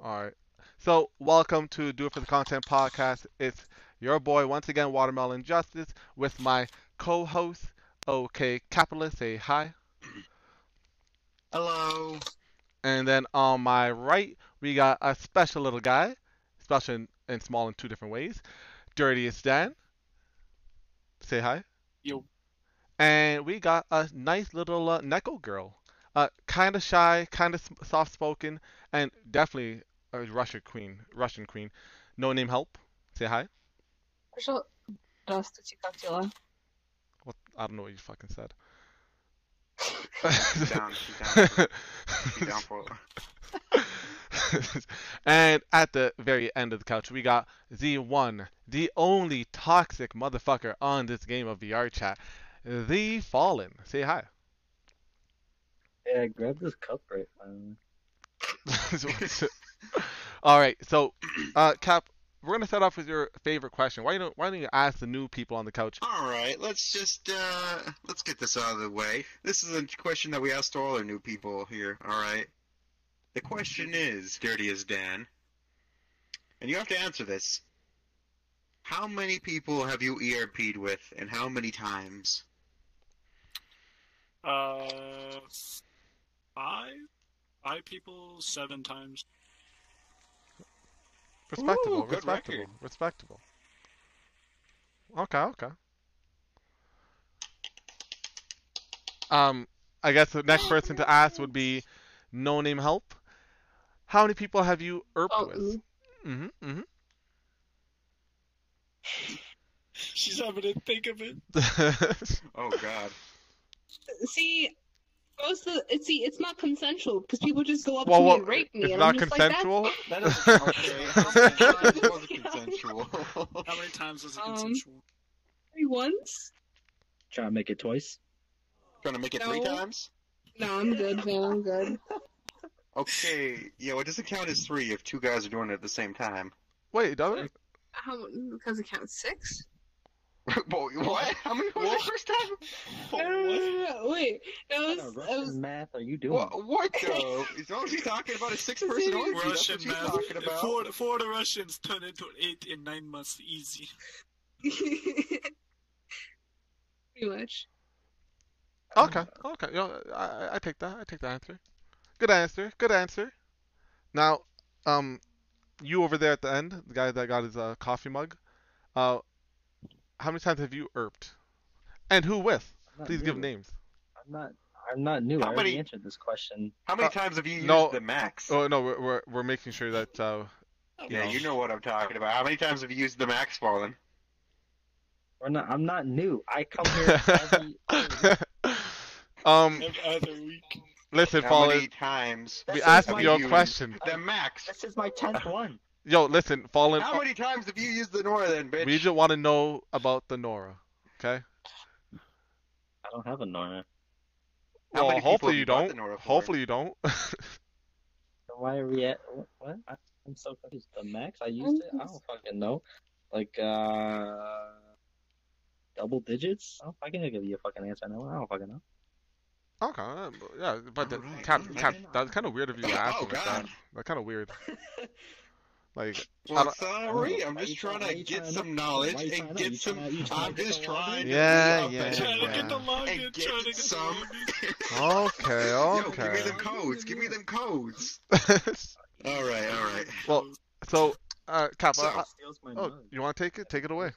All right. So, welcome to Do It for the Content podcast. It's your boy once again, Watermelon Justice, with my co-host, OK Capitalist. Say hi. Hello. And then on my right, we got a special little guy, special and, and small in two different ways. Dirtiest Dan. Say hi. Yo. And we got a nice little uh, Neko girl. Uh, kind of shy, kind of soft spoken, and definitely a Russian queen. Russian queen. No name help. Say hi. Что? Здравствуйте, как дела? What? I don't know what you fucking said. She's down. She's down. For, she's down for and at the very end of the couch, we got the one, the only toxic motherfucker on this game of VR chat, the Fallen. Say hi. Yeah, grab this cup right finally. All right, so uh, Cap, we're gonna start off with your favorite question. Why don't Why don't you ask the new people on the couch? All right, let's just uh, let's get this out of the way. This is a question that we asked all our new people here. All right. The question is, Dirtiest Dan, and you have to answer this. How many people have you ERP'd with, and how many times? Uh, five, five people, seven times. Respectable, Ooh, respectable, record. respectable. Okay, okay. Um, I guess the next person to ask would be No Name Help. How many people have you ERPed Oh, with? ooh. Mm-hmm, She's having to think of it. mm-hmm. Oh God. See, most of the, see, it's not consensual because people just go up Well, to me well, and rape me, it's and not I'm just consensual. like, That is okay. How many times was it consensual? How many times was it Um, consensual? "That's three once." Try to make it twice. Trying to make it three times? No, I'm good, man. I'm good. Okay, yeah, well, it doesn't count as three if two guys are doing it at the same time. Wait, does it? How? Because it counts six. Boy, what? How many was What? the first time? No, no, no, no, no, Wait, it What was. kind of It Russian was. math are you doing? What, what though? Is all she's talking about a six-person orgy? That's Russian what she's math. talking about. For, for the Russians, turn into eight in nine months, easy. Pretty much. Okay, okay. You know, I, I take that. I take that answer. Good answer. Good answer. Now, um, you over there at the end, the guy that got his uh, coffee mug, uh, how many times have you ERPed? And who with? I'm not Please give names. I'm not. I'm not new. How I already many- answered this question. How many Uh, times have you used no. the max? Oh no, we're we're, we're making sure that uh, yeah, no. you know what I'm talking about. How many times have you used the max, Fallen? We're not. I'm not new. I come here every. every um, Every other week. listen, How Fallen. many times? We asked your you question. The max. This is my tenth one. Yo, listen, Fallen. How many times have you used the Nora then, bitch? We just want to know about the Nora. Okay. I don't have a Nora. How well, many people hopefully you you don't. the Nora? Hopefully you don't. So Why are we at? What? what? I- I'm so confused. The max I used it. I don't fucking know. Like uh, double digits. I don't fucking give you a fucking answer now. I don't fucking know. okay. Yeah, but the, Alright, Cap. Cap, that's kind of weird of you to ask Oh, like that. God. That's kind of weird. Like, Well, sorry, I'm just trying to get some knowledge why you trying and get some. trying to- you trying I'm just trying to Yeah, yeah, Trying to get the login, and trying to get get some. login. okay, Yo, give me them codes. Give me them codes. All right, all right. Well, so, uh, Cap, So- Steals oh, you want to take it? Take it away.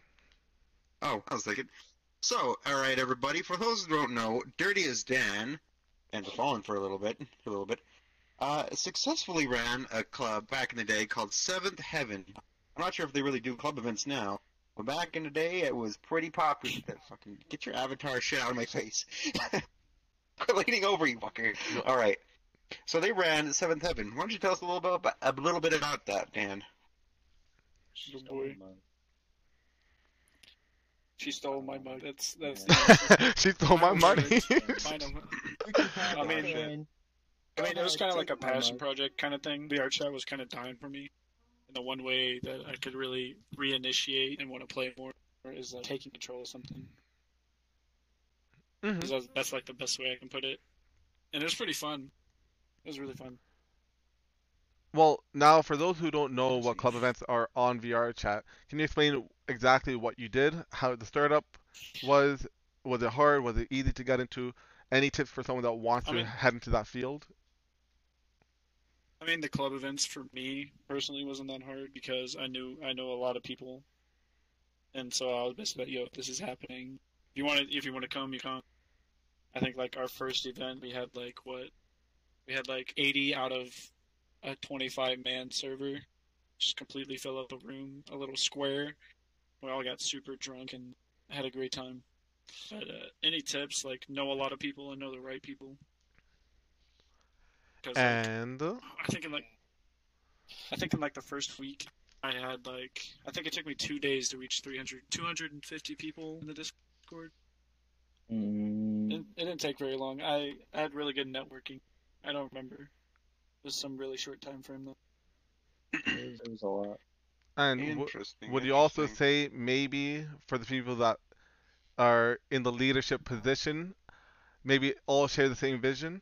Oh, I was thinking. So, all right, everybody. For those who don't know, Dirtiest Dan, and the Fallen for a little bit, for a little bit, uh, successfully ran a club back in the day called Seventh Heaven. I'm not sure if they really do club events now, but back in the day, it was pretty popular. That fucking get your avatar shit out of my face. Quit leaning over, you fucker. All right. So they ran Seventh Heaven. Why don't you tell us a little bit about, a little bit about that, Dan? She stole boy. my mug. She stole my mug. That's that's. the she stole my money. I'm- You can have I mean, it, man. I mean, it was kind of like a passion project kind of thing. VR chat was kind of dying for me, and the one way that I could really reinitiate and want to play more is uh, taking control of something. Mhm. 'Cause that's, that's like the best way I can put it, and it was pretty fun. It was really fun. Well, now for those who don't know what club events are on VR chat, can you explain exactly what you did, how the startup was? Was it hard? Was it easy to get into? Any tips for someone that wants I to head into that field? I mean, the club events for me personally wasn't that hard because I knew I know a lot of people, and so I was basically like, "Yo, this is happening. If you want to, if you want to come, you come." I think like our first event, we had like what, we had like 80 out of a 25 man server, just completely fill up a room, a little square. We all got super drunk and had a great time. But uh, any tips? Like know a lot of people and know the right people. 'Cause, like, And uh, I think in like I think in like the first week I had like I think it took me two days to reach 300 250 people in the Discord. Mm, It, it didn't take very long. I, I had really good networking. I don't remember. It was some really short time frame though. it, was, it was a lot. and w- Interesting. would you also say maybe for the people that are in the leadership position, maybe all share the same vision?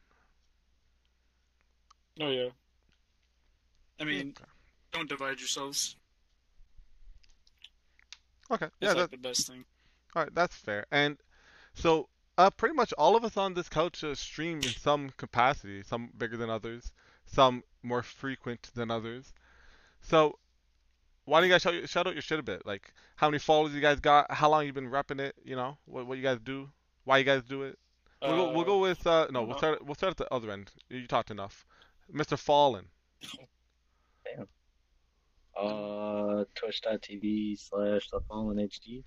Oh yeah. I mean, don't divide yourselves. Okay, That's yeah, like that, the best thing. all right, that's fair. And so, uh, pretty much all of us on this couch uh, stream in some capacity, some bigger than others, some more frequent than others. So, why don't you guys shout, shout out your shit a bit? Like, how many followers you guys got? How long you been repping it? You know, what what you guys do? Why you guys do it? We'll go, we'll Uh, go with uh, no, we'll uh, start we'll start at the other end. You talked enough, Mr. Fallen. Damn. Uh, twitch.tv slash the fallen HD.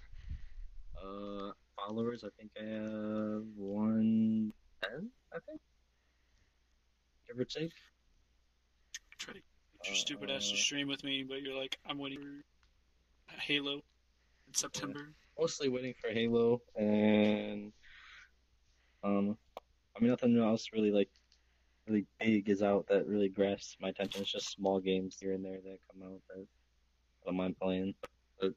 Uh, followers, I think I have 110, I think. Give or take. try to get your stupid ass to Uh, stream with me, but you're like, I'm waiting for Halo in September. Mostly waiting for Halo, and, um, I mean, nothing else really, like, really big is out that really grasps my attention. It's just small games here and there that come out that I don't mind playing. But,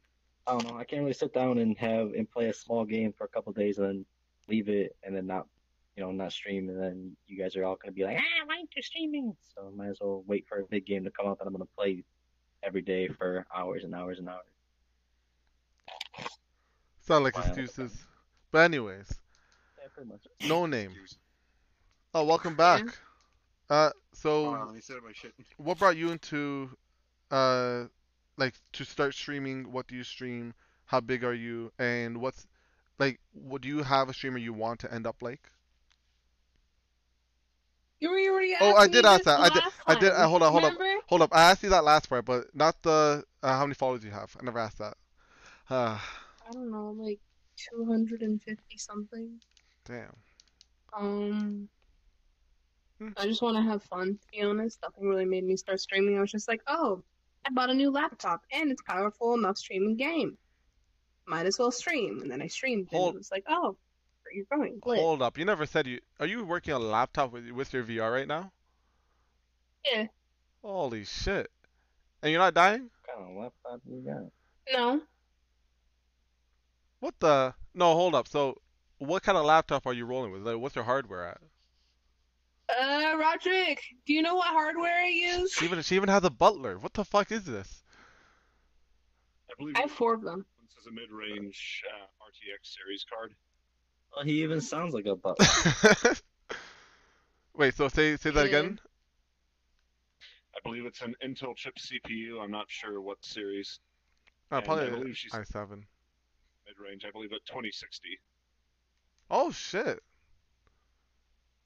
I don't know, I can't really sit down and have, and play a small game for a couple days and then leave it and then not, you know, not stream, and then you guys are all gonna be like, ah, why aren't you streaming? So I might as well wait for a big game to come out that I'm gonna play every day for hours and hours and hours. Sound like Why excuses. But anyways, Yeah, pretty much. no name. Oh, welcome back. Uh, so Hold on, let me set up my shit. what brought you into uh like to start streaming what do you stream how big are you and what's like what do you have a streamer you want to end up like You were already Oh, I asking me did ask this that. I did- last I did- uh, time, hold on, hold on. remember? hold up i asked you that last part but not the uh, how many followers you have i never asked that uh I don't know, like 250 something. damn Um. I just want to have fun, to be honest. Nothing really made me start streaming. I was just like, oh, I bought a new laptop and it's powerful enough streaming game. Might as well stream. And then I streamed and it was like, oh, you're going. Lit. hold up you never said you are you working on a laptop with with your vr right now Yeah. holy shit and you're not dying What kind of laptop you got? No. what the no hold up so what kind of laptop are you rolling with like what's your hardware at Uh, Roderick, do you know what hardware I use? she even she even has a butler what the fuck is this I believe I have four of them. this is a mid-range uh, RTX series card. Well, he even sounds like a butt. Wait, so say say that again. I believe it's an Intel chip CPU. I'm not sure what series. Uh, And I probably believe she's- i7. Mid-range. I believe at 2060. Oh shit.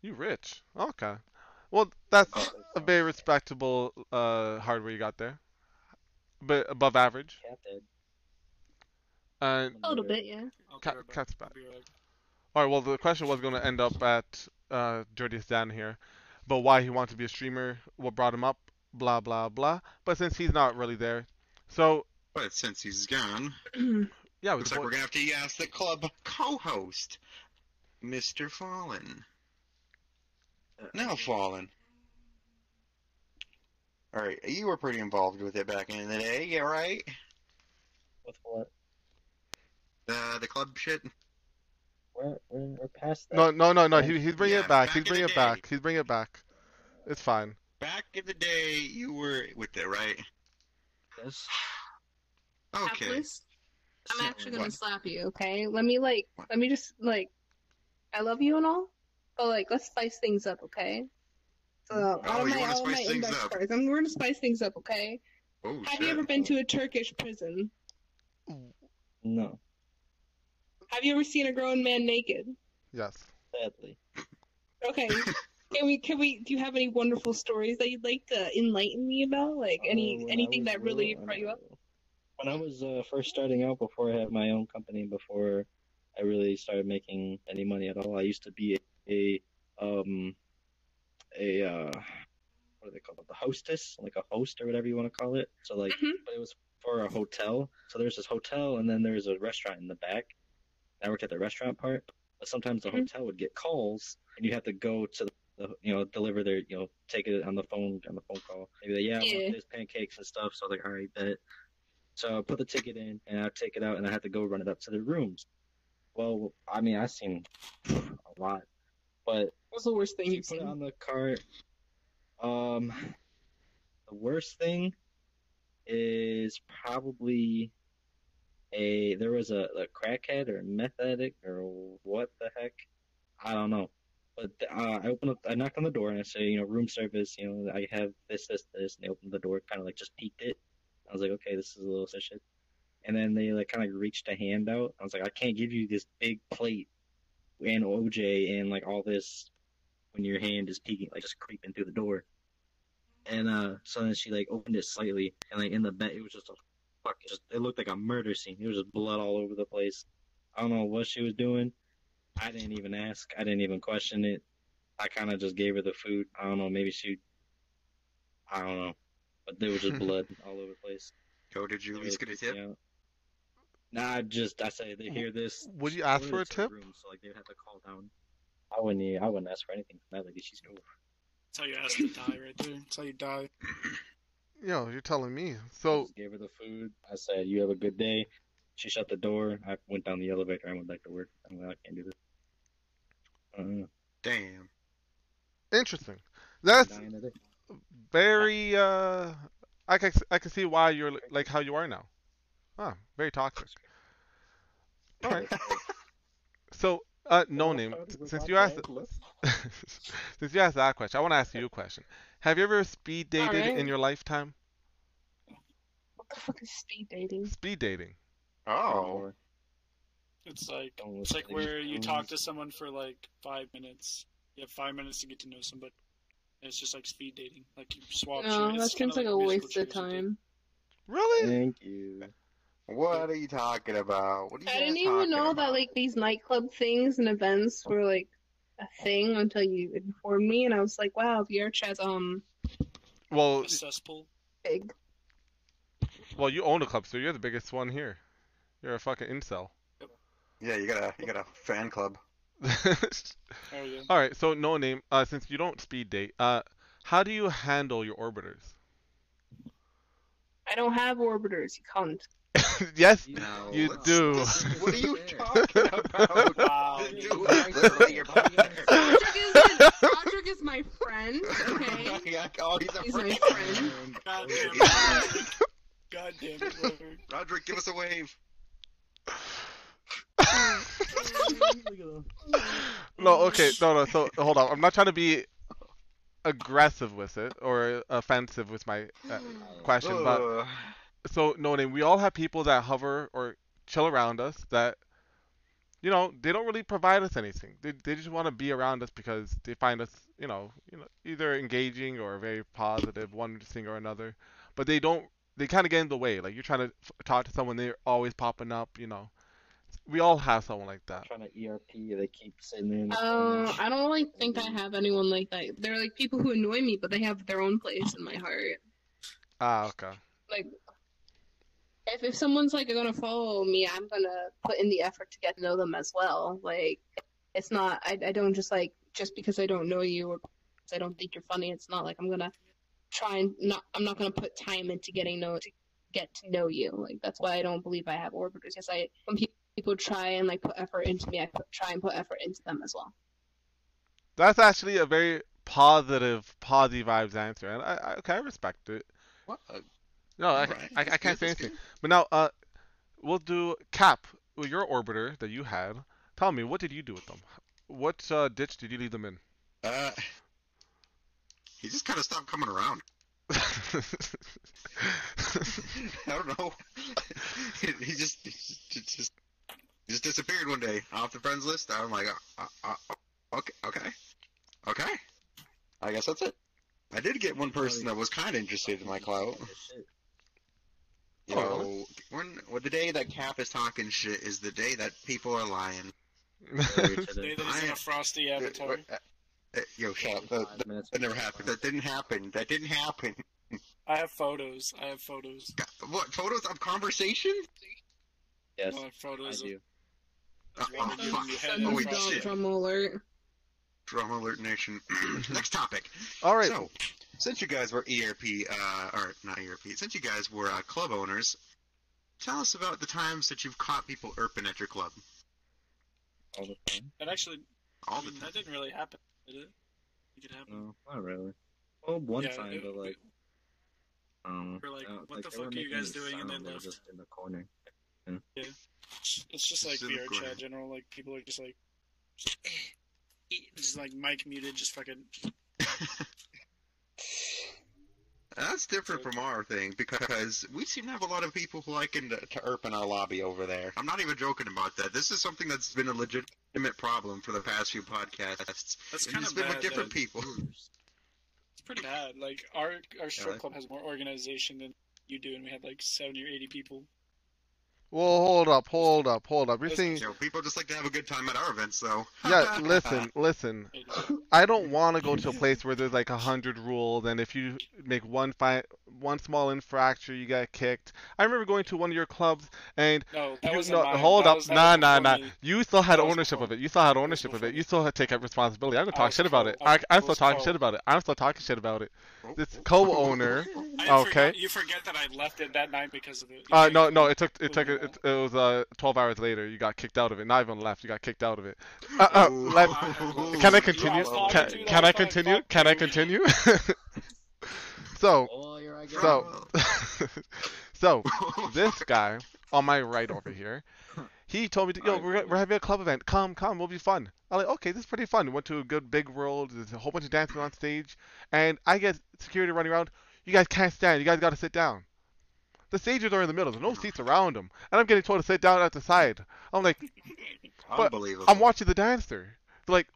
You rich. Okay. Well, that's Oh, a very respectable uh hardware you got there. But above average. Cat dead. And A little bit, yeah. Cat- right cat's back. Right all right. Well, the question was going to end up at uh Dirtiest Dan here, but why he wanted to be a streamer, what brought him up, blah blah blah. But since he's not really there, so But since he's gone, yeah, we looks like po- we're gonna have to ask the club co-host, Mr. Fallen. Now Fallen. All right, you were pretty involved with it back in the day, yeah, right? With what? The the club shit. We're, we're, we're past that. No, no, no, no. Right? He, he's bringing Yeah, it back. back He's in the bringing it day. back. He's bringing it back. It's fine. back in the day, you were with it, right? Yes. Okay. Atlas, I'm actually gonna what? slap you, okay? Let me like, What? let me just like, I love you and all, but like, let's spice things up, okay? So Oh, of you my, wanna out of my spice things index up. cards, I'm we're gonna spice things up, okay? Oh Have shit. you ever been to a Turkish prison? No, Have you ever seen a grown man naked? Yes. sadly. Okay. Can we? Can we? Do you have any wonderful stories that you'd like to enlighten me about? Like any Uh, anything that really little, brought you up? When I was uh, first starting out, before I had my own company, before I really started making any money at all, I used to be a um a uh what do they call it? The hostess, like a host or whatever you want to call it. So like, Mhm. but it was for a hotel. So there's this hotel, and then there's a restaurant in the back. I worked at the restaurant part, but sometimes the Mhm. hotel would get calls, and you have to go to the you know, deliver their, you know, take it on the phone, on the phone call. Maybe they, yeah, Yeah. this pancakes and stuff. So I was like, all right, bet. So I put the ticket in, and I take it out, and I had to go run it up to the rooms. Well, I mean, I've seen a lot, but What's the worst thing you put seen? on the cart. Um, the worst thing is probably a there was a, a crackhead or a meth addict or what the heck, I don't know. But uh, I opened up, I knocked on the door and I say, you know, room service, you know, I have this, this, this, and they opened the door, kind of like just peeked it. I was like, okay, this is a little suspicious. And then they like kind of reached a hand out. I was like, I can't give you this big plate and OJ and like all this when your hand is peeking, like just creeping through the door. And uh, so then she like opened it slightly, and like in the bed, it was just a fuck. It, just, it looked like a murder scene. There was just blood all over the place. I don't know what she was doing. I didn't even ask. I didn't even question it. I kind of just gave her the food. I don't know. Maybe she. I don't know. But there was just blood all over the place. Yo, did you It at least get a tip? out. Nah, I just I say they hear this. Would you ask for a tip? Room, so like they'd have to call down. I wouldn't. e- I wouldn't ask for anything from that lady. She's cool. That's how you ask to die right there. That's how you die. Yo, you're telling me. So just gave her the food. I said, "You have a good day." She shut the door. I went down the elevator. I went back to work. I'm like, I can't do this. Uh, Damn. interesting. That's very. Uh, I can I can see why you're like how you are now. Ah, very toxic. All right. So, uh, no name. Since you asked, since you asked that question, I want to ask you a question. Have you ever speed dated Alright. in your lifetime? What the fuck is speed dating? Speed dating. Oh. It's like it's like where you talk to someone for like five minutes. You have five minutes to get to know somebody. And it's just like speed dating. Like you swap. No, shit. that kinda seems like a waste of chairs you do. time. Really? Thank you. What are you talking about? What are you I didn't even talking know that like these nightclub things and events were like a thing until you informed me, and I was like, wow, VRChat has um Well, A cesspool. big. well, you own a club, so you're the biggest one here. You're a fucking incel. Yeah, you got a you got a fan club. Oh. All right, so no name. Uh, since you don't speed date, uh, how do you handle your orbiters? I don't have orbiters, you can't. yes, No, You do. this is- what are you talking about? Wow. Dude, dude. you're Roderick is, Roderick is my friend, okay? Yeah, oh, he's a He's my friend. friend. God damn it. God damn it, Roderick. Roderick, give us a wave. no, okay, no, no. So hold on. I'm not trying to be aggressive with it or offensive with my uh, question, but Ugh. So no name. We all have people that hover or chill around us that, you know, they don't really provide us anything. They they just want to be around us because they find us, you know, you know, either engaging or very positive, one thing or another. But they don't. They kind of get in the way. Like you're trying to f- talk to someone, they're always popping up. You know, we all have someone like that. trying to ERP. They keep sitting there. In Uh. I don't really think I have anyone like that. They're like people who annoy me, but they have their own place in my heart. Ah, okay. Like, if if someone's like gonna follow me, I'm gonna put in the effort to get to know them as well. Like, it's not I I don't just like just because I don't know you or because I don't think you're funny. It's not like I'm gonna try and not. I'm not gonna put time into getting know to get to know you. Like that's why I don't believe I have orbiters. Because I when pe- people try and like put effort into me, I put, try and put effort into them as well. That's actually a very positive, positive vibes answer, and I, I okay, I respect it. What? No, I, Alright, I, I that's can't say anything. But now, uh, we'll do Cap. Your orbiter that you had, tell me what did you do with them? What uh, ditch did you leave them in? Uh, he just kind of stopped coming around. I don't know. he just, he just, just, he just disappeared one day off the friends list. I'm like, uh, uh, uh, okay, okay, okay. I guess that's it. I did get one person that was kind of interested in my clout. Shit. You Oh, know, when well, the day that Cap is talking shit is the day that people are lying. Sorry to Day that he's in I- a frosty avatar. Uh, uh, Yo, shut up. That, that, that never happened. That didn't happen. That didn't happen. I have photos. I have photos. What photos of conversation? Yes, I have I photos of do. Uh, oh, you- fuck. you had Send no Holy us problem. shit. drama alert. Drama alert nation. Next topic. All right. So, since you guys were ERP, uh, or not ERP, since you guys were uh, club owners, tell us about the times that you've caught people erping at your club. All the time. That actually, All the that didn't really happen, did it? It could happen. No, not really. Well, one Yeah, time, it- but like, um, We're like, uh, what the fuck are you guys doing? And sound then left. just in the corner. Yeah. It's just like Just in VR chat general. Like people are just like, just, just like mic muted, just fucking. That's different from our thing because we seem to have a lot of people who like to, to erp in our lobby over there. I'm not even joking about that. This is something that's been a legitimate problem for the past few podcasts. That's kind it's of been bad. with different though. people. It's pretty bad. Like our our strip club has more organization than you do, and we had like seventy or eighty people. Well, hold up, hold up, hold up. You're Listen, saying, You people just like to have a good time at our events, though. yeah, listen, listen. I don't want to go to a place where there's like a hundred rules, and if you make one fi- one small infraction, you get kicked. I remember going to one of your clubs, and No, that you, was no, hold up, nah, nah, nah. You still had ownership of it. You still had ownership of it. You still had to take up responsibility. I'm gonna talk shit about it. I- I, I'm I still was talking shit about it. I'm still talking shit about it. Oh, This co-owner. Okay. Forgot, you forget that I left it that night because of it. You Uh, no, no, it took it took Moving it, it was uh 12 hours later. You got kicked out of it. Not even left. You got kicked out of it. Uh, uh, let, can I continue? Can, can I continue? Can I continue? so, here I go. so, so this guy on my right over here, he told me, to, "Yo, we're, we're having a club event. Come, come, we'll be fun." I'm like, "Okay, this is pretty fun." We went to a good big world. There's a whole bunch of dancing on stage, and I get security running around. You guys can't stand. You guys got to sit down. The stages are in the middle. There's no seats around them, and I'm getting told to sit down at the side. I'm like, Unbelievable. I'm watching the dancer. They're like,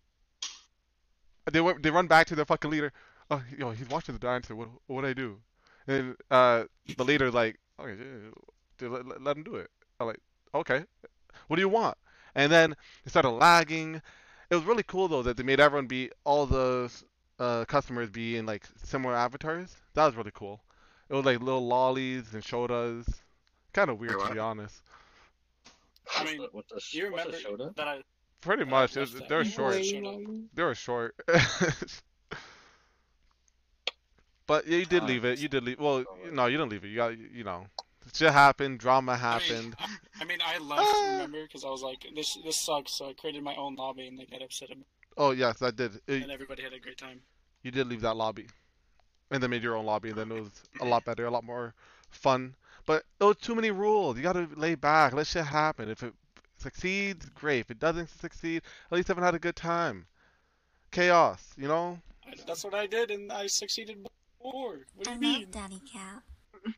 they went, they run back to their fucking leader. Oh, yo, he's watching the dancer. What, what I do? And uh, the leader's like, okay, dude, let, let, let him do it. I'm like, okay, what do you want? And then it started lagging. It was really cool though that they made everyone be all the uh, customers be in like similar avatars. That was really cool. It was like little lollies and shotas. Kind of weird to be honest. I mean, What's the, you what's remember the Shota? that I Pretty much. Was, they were short. They were short. but yeah, you did leave it. You did leave. Well, uh, no, you didn't leave it. You got, you know, shit happened. Drama I mean, happened. I, I mean, I left. Ah. remember, because I was like, this this sucks. So I created my own lobby, and they got upset at me, Oh yes, I did. It- and everybody had a great time. you did leave that lobby, and then made your own lobby, and then it was a lot better, a lot more fun. But it was too many rules. You gotta lay back. Let shit happen. If it succeeds, great. If it doesn't succeed, at least everyone had a good time. Chaos, you know. That's what I did, and I succeeded before. What do I you mean? love Daddy Cap.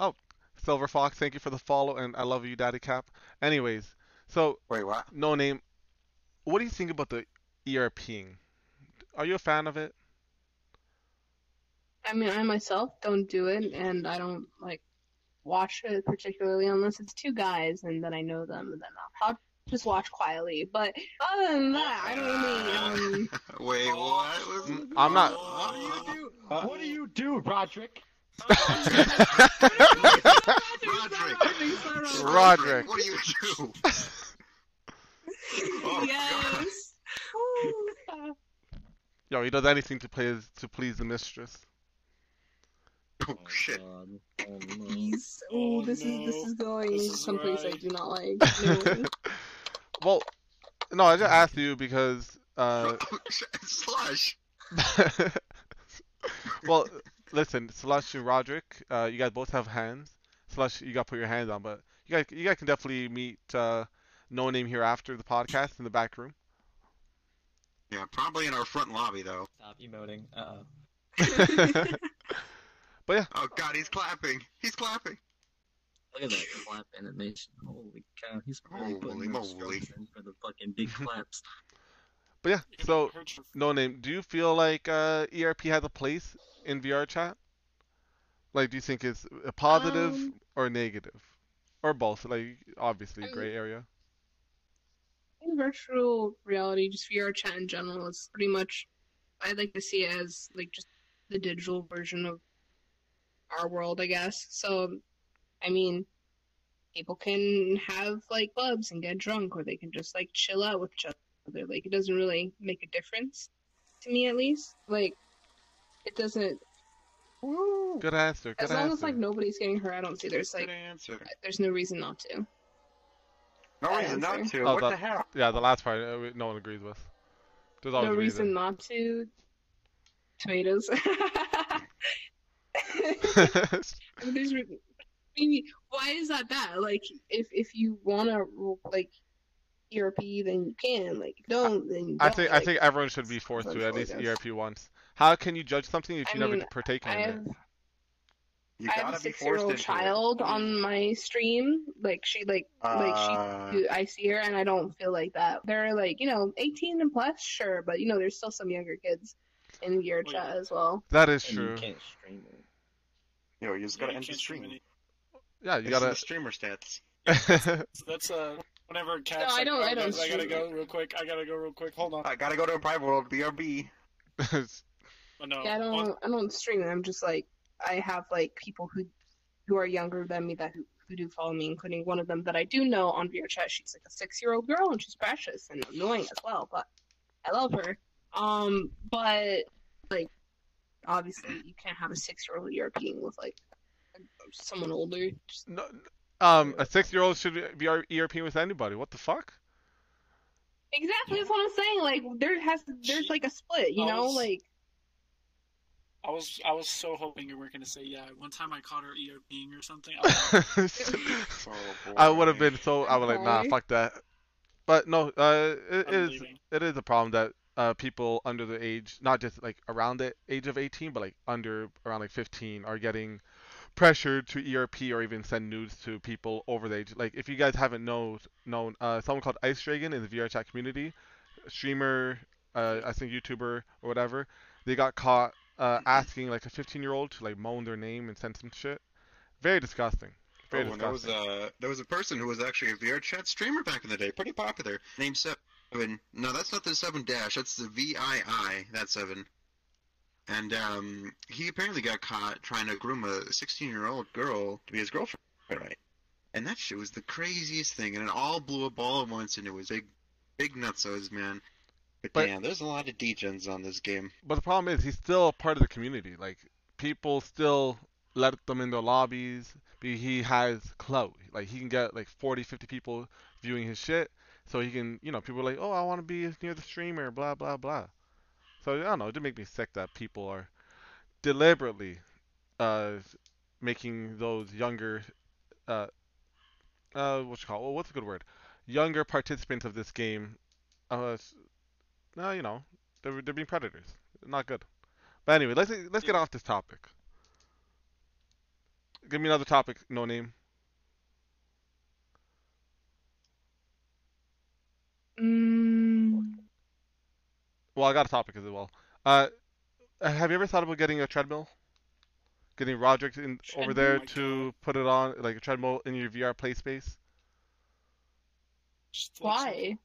Oh, Silver Fox, thank you for the follow, and I love you, Daddy Cap. Anyways, so Wait, what? no name. What do you think about the ERPing? Are you a fan of it? I mean, I myself don't do it, and I don't like watch it particularly unless it's two guys and then I know them, and then I'll, I'll just watch quietly. But other than that, I don't really. Um, Wait, what? was Mm, it? I'm not- What do you do? What do you do, Roderick? Roderick. Roderick. What do you do? Oh, yes. Yo, he does anything to please to please the mistress. Oh, shit. God. Oh, no. Please. Oh, Oh, this is this is going This is someplace I do not like. No. well, no, I just asked you because uh, Slush. well, listen, Slush and Roderick, uh, you guys both have hands. Slush, you got to put your hands on, but you guys, you guys can definitely meet uh, No Name here after the podcast in the back room. Yeah, probably in our front lobby though. Stop emoting. Uh oh. Oh God, he's clapping. He's clapping. Look at that clap animation. Holy cow, he's really Holy putting those moly. in for the fucking big claps. But yeah, so it hurts for- No Name, do you feel like uh, ERP has a place in VR chat? Like, do you think it's a positive Um, or negative, or both? Like, obviously, I'm- gray area. in virtual reality, just VR chat in general, is pretty much I like to see it as like just the digital version of our world, I guess. So, I mean, people can have like clubs and get drunk, or they can just like chill out with each other. Like it doesn't really make a difference to me, at least. Like it doesn't. Good answer. Good As long answer. as like nobody's getting hurt, I don't see there's like Good there's no reason not to. No Good reason not to. Oh, what that- the hell? Yeah, the last part, uh, we- no one agrees with. There's always no a reason not to. Tomatoes. There's I mean, why is that bad? Like, if if you wanna like ERP, then you can. Like, don't then you I don't. think I think everyone should be forced to at least guess. ERP once. How can you judge something if you I never mean, partaken I in have it? You I have a six-year-old child it. on my stream. Like she like like Uh, she I see her and I don't feel like that. They're like you know 18 and plus, sure, but you know there's still some younger kids in VR Oh, chat as well. That is And true. you can't stream it. Yo, you just gotta you end the stream stream. Yeah, you It's in gotta. the streamer stats. That's uh, whenever cats. No, I don't- "Oh, I don't guys, I gotta go real quick. I gotta go real quick. Hold on. I gotta go to a private world, BRB. Oh, no. Yeah, I don't one- I don't stream. I'm just like I have like people who who are younger than me that who, who do follow me, including one of them that I do know on VR chat. She's like a six year old girl and she's precious and annoying as well, but I love her. Um, but like obviously you can't have a six year old ERPing with like someone older. Just, no, um, a six-year-old should be ERP with anybody. What the fuck? exactly, that's what I'm saying. Like there has there's like a split, you know, I was- like I was I was so hoping you weren't gonna say yeah. One time I caught her ERPing or something. I Oh, I would have been so. I would like, nah, fuck that. But no, uh, it I'm is leaving. it is a problem that uh people under the age, not just like around the age of 18, but like under around like 15, are getting pressured to ERP or even send nudes to people over the age. Like if you guys haven't known known uh someone called Ice Dragon in the VR chat community, streamer, uh I think YouTuber or whatever, they got caught uh asking like a 15 year old to like moan their name and send some shit. Very disgusting. Very Oh, and there was disgusting. a there was a person who was actually a VR chat streamer back in the day, pretty popular. Named Seven. No, that's not the Seven Dash. That's the VII. That's Seven. And um, he apparently got caught trying to groom a 16 year old girl to be his girlfriend, right? And that shit was the craziest thing, and it all blew up all at once, and it was big, big nutsos, man. But, But- damn, there's a lot of degens on this game. But the problem is he's still a part of the community. Like people still let them in their lobbies. He has clout. Like he can get like 40, 50 people viewing his shit. So he can, you know, people are like, oh, I want to be near the streamer, blah blah blah. So I don't know. It did make me sick that people are deliberately uh making those younger uh uh what you call well, what's a good word? Younger participants of this game uh no you know they're, they're being predators. Not good. But anyway let's let's get off this topic. Give me another topic no name mm, well i got a topic as well uh have you ever thought about getting a treadmill getting Roderick in over there to God. put it on like a treadmill in your VR play space just flex on- why?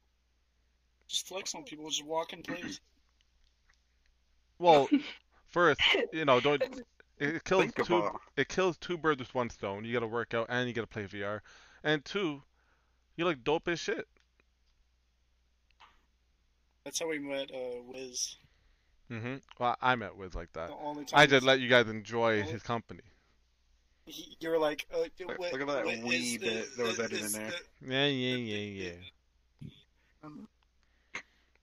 Just flex on people. Just walk in place. well first you know don't it, it kills Think two about it kills two birds with one stone. You gotta work out and you gotta play VR. And two, you look dope as shit. That's how we met uh, Wiz. hmm Well, I met Wiz like that. The only time I just Wiz- let you guys enjoy Only- his company. he- you were like, uh, Look- what- look at that wee bit is- that was added in there. the- Yeah, yeah, yeah, yeah. Um,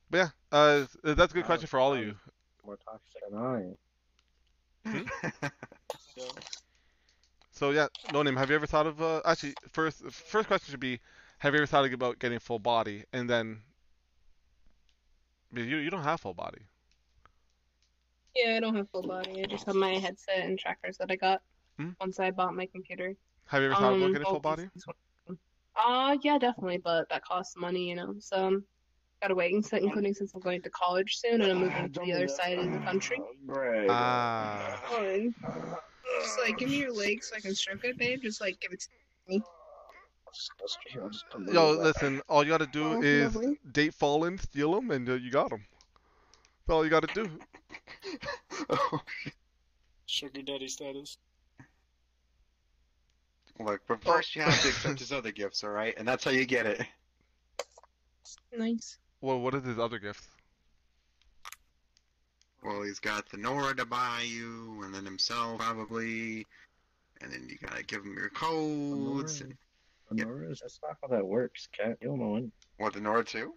But yeah, uh, that's a good Uh, question for all of you. more toxic than I am. Yeah. So yeah, no name. Have you ever thought of uh, actually first first question should be, have you ever thought about getting full body and then because you you don't have full body. Yeah, I don't have full body. I just have my headset and trackers that I got Hmm? once I bought my computer. Have you ever thought about Um, getting full body? is one of them. Uh, yeah, definitely, but that costs money, you know. So um, gotta wait, inc- including since I'm going to college soon and I'm moving to the other side of the country. Ah. Fine. Just like give me your leg so I can stroke it, babe. Just like give it. To... I'll just put my Yo, little- listen. All you gotta do Oh, is lovely. date Fallen, steal them, and uh, you got them. That's all you gotta do. Oh, Sugar daddy status. Look, but first you have to accept his other gifts, all right? And that's how you get it. Nice. Well, what is his other gifts? Well, he's got the Nora to buy you, and then himself probably, and then you gotta give him your codes. And, Honora, that's not how that works, cat. You don't know when. what the Nora too?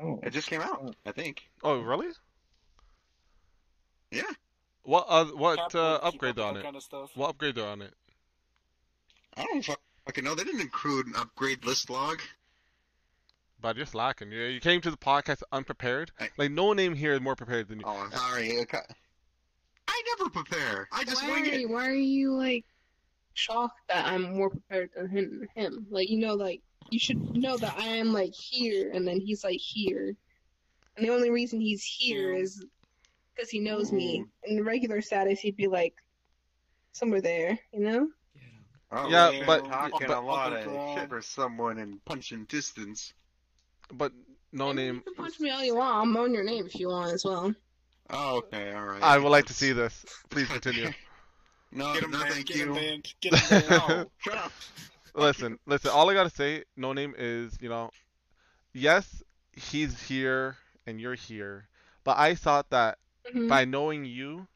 Oh, It just came out, I think. Oh, really? Yeah. What uh, what Cap uh, upgrade on it? Kind of stuff. What upgrade on it? I don't fucking know. They didn't include an upgrade list log. But you're slacking. You you came to the podcast unprepared. I- Like no name here is more prepared than you. Oh, sorry. okay. I never prepare. I just why wing are it. why are you like shocked that I'm more prepared than him? Him, like you know, like you should know that I am like here, and then he's like here, and the only reason he's here is because he knows me. Mm. In regular status, he'd be like somewhere there, you know. Oh, Yeah, you're but- talking but- a lot Uncle of shit for someone in punching distance. But no And name. You can punch me all you want. I'll moan your name if you want as well. Oh, okay, all right. I would like to see this. Please continue. No, Get him no, banned. thank Get him you. banned. Get him banned. No, listen, listen. All I gotta say, no name is, you know, yes, he's here and you're here, but I thought that Mhm. by knowing you,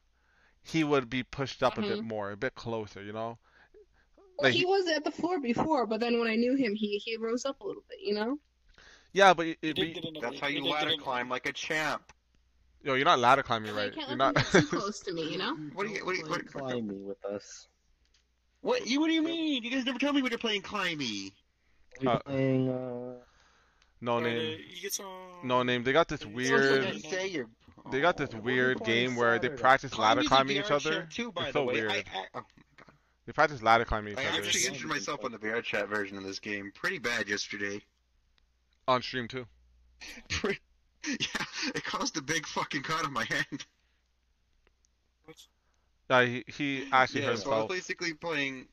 he would be pushed up a bit Mhm. more, a bit closer, you know. Well, he was at the floor before, but then when I knew him, he he rose up a little bit, you know. Yeah, but it, He it did be, get into That's how you ladder climb like a champ. Yo, you're not ladder climbing Like, right. can't You're not. too close to me, you know. What do you? What do you? Don't What, play climb me with us. what, you? What do you mean? You guys never tell me when you're playing Climbey. We Uh, playing uh no name. He gets on. No name. They got this weird. okay. Say you're. They got this Oh, weird game where they practice ladder climbing each other. Too, It's so weird. I, I, oh my god. They practice ladder climbing each other. I other actually injured myself on the VR chat version of this game pretty bad yesterday. on stream too. Pretty- yeah, it caused a big fucking cut on my hand. Yeah, he, he actually yeah, hurt so I was basically playing.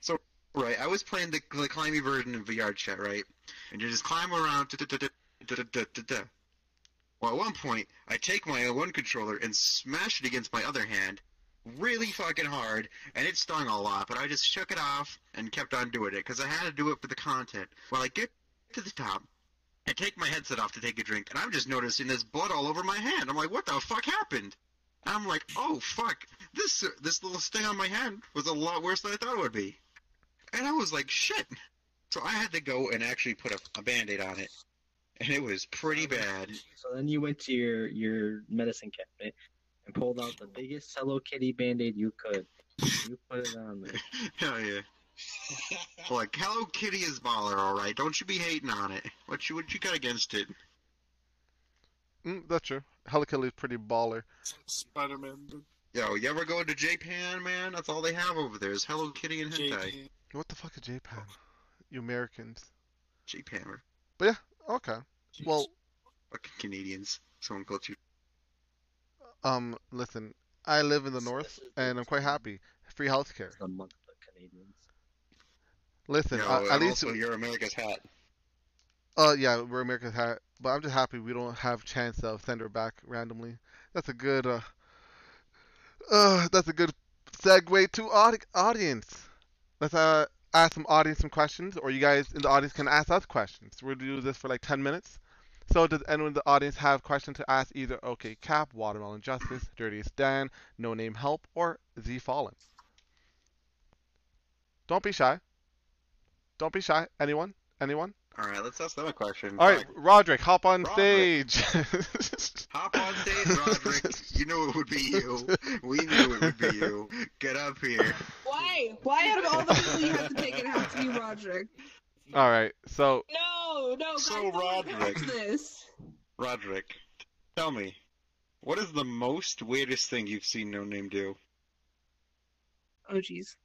So right, I was playing the, the climbing version of VR chat, right? And you just climb around. da- da- da. Well, at one point, I take my one controller and smash it against my other hand, really fucking hard, and it stung a lot. But I just shook it off and kept on doing it because I had to do it for the content. Well, I get to the top. I take my headset off to take a drink, and I'm just noticing there's blood all over my hand. I'm like, what the fuck happened? And I'm like, oh fuck, this uh, this little sting on my hand was a lot worse than I thought it would be. And I was like, shit. So I had to go and actually put a, a band-aid on it. And it was pretty bad. So then you went to your your medicine cabinet and pulled out the biggest Hello Kitty band-aid you could. You put it on there. Hell yeah. Like, Hello Kitty is baller, alright. Don't you be hating on it. What you what you got against it? Mm, that's true. Hello Kitty is pretty baller. Spider-Man. Yo, you ever go to Japan, man? That's all they have over there is Hello Kitty and hentai. J.K. What the fuck is Japan? You Americans. Japan. But yeah, okay. Well, Fucking Canadians. Someone called you. um, listen. I live in the north, and I'm quite happy. Free healthcare. It's month of Canadians. Listen, Yo, uh, at least, also you're America's hat. uh, yeah, we're America's hat, but I'm just happy we don't have chance of send her back randomly. That's a good, uh, uh, that's a good segue to audi- audience. Let's uh ask some audience some questions, or you guys in the audience can ask us questions. We'll do this for like 10 minutes. So does anyone in the audience have questions to ask either OK Cap, Watermelon Justice, Dirtiest Dan, No Name Help, or Z Fallen? Don't be shy. Don't be shy. Anyone? Anyone? All right, let's ask them a question. All right, Fuck. Roderick, hop on Roderick. stage. Hop on stage, Roderick. you knew it would be you. We knew it would be you. Get up here. Why? Why out of all the people you have to take, it has to be Roderick? All right, so No, no, guys, So, Roderick. this. Roderick, tell me, what is the most weirdest thing you've seen No Name do? Oh, jeez.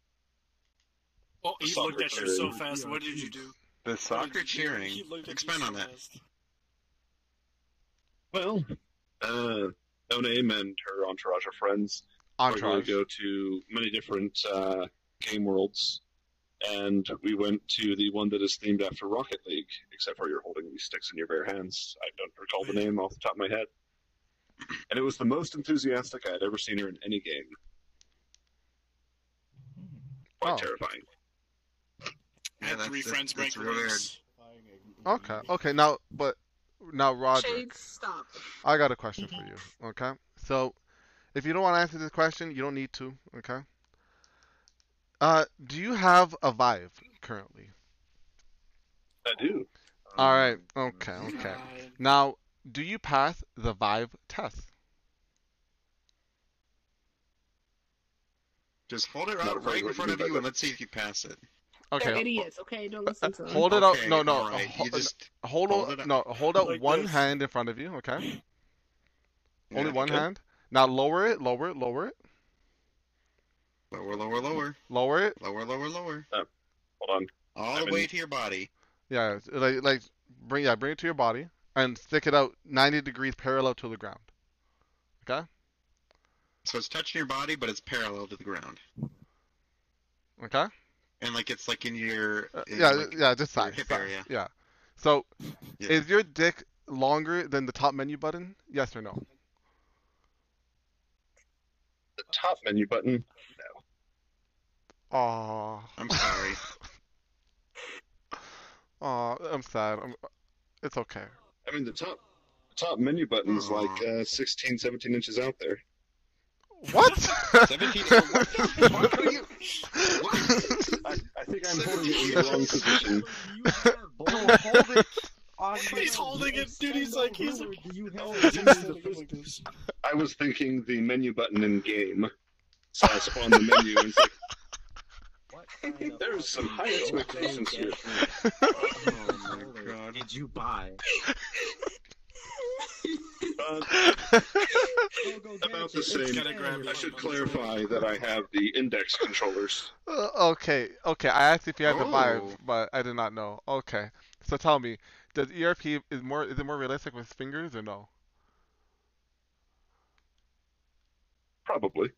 Oh, he looked at you so fast. What did you do? The soccer did you do? cheering. He looked Expand so on that. fast. Well, uh, No and her entourage of friends are going entourage. to go to many different uh, game worlds, and we went to the one that is themed after Rocket League, except for you're holding these sticks in your bare hands. I don't recall the name off the top of my head. And it was the most enthusiastic I had ever seen her in any game. Quite Oh. terrifying. I Yeah, three friends break that's real legs. Okay, okay. Now, but now, Roger. Shades, stop. I got a question for you. Okay, so if you don't want to answer this question, you don't need to. Okay. Uh, do you have a Vive currently? I do. All right. Okay. Okay. Now, do you pass the Vive test? Just hold it out really right in front of you and let's see if you pass it. Okay. They're idiots, okay? Don't uh, listen uh, to them. Hold it Okay, out. No, no. all right. ho- just hold hold out. it No, hold out Like one this. hand in front of you. Okay. Only one okay. hand. Now lower it. Lower it. Lower it. lower, lower, lower, Lower it. lower, lower, lower, uh, Hold on. all I've the been- way to your body. Yeah. Like like bring yeah bring it to your body and stick it out 90 degrees parallel to the ground. Okay. So it's touching your body, but it's parallel to the ground, Okay. And like it's like in your Uh, in, yeah, like, yeah, just your side, hip side. area. Yeah. So, Yeah. is your dick longer than the top menu button? Yes or no? The top menu button. No. Oh, I'm sorry. oh, I'm sad. I'm, it's okay. I mean, the top the top menu button is like Aw. uh, 16, 17 inches out there. What? 17 oh, what the are you? I, I think I'm holding it oh in the wrong position. hold it. on He's holding it, dude. He's like, he's like, you have oh, it? he's standing like this. I was thinking the menu button in game. So I spawned the menu and it's like, What kind of There's some high fucking expectations here. Oh my God. Did you buy? Uh, Go, go get about the same. I should clarify that I have the index controllers. Uh, okay, okay. I asked if you had the Vive, Oh. but I did not know. Okay, so tell me, does ERP is more is it more realistic with fingers or no? Probably.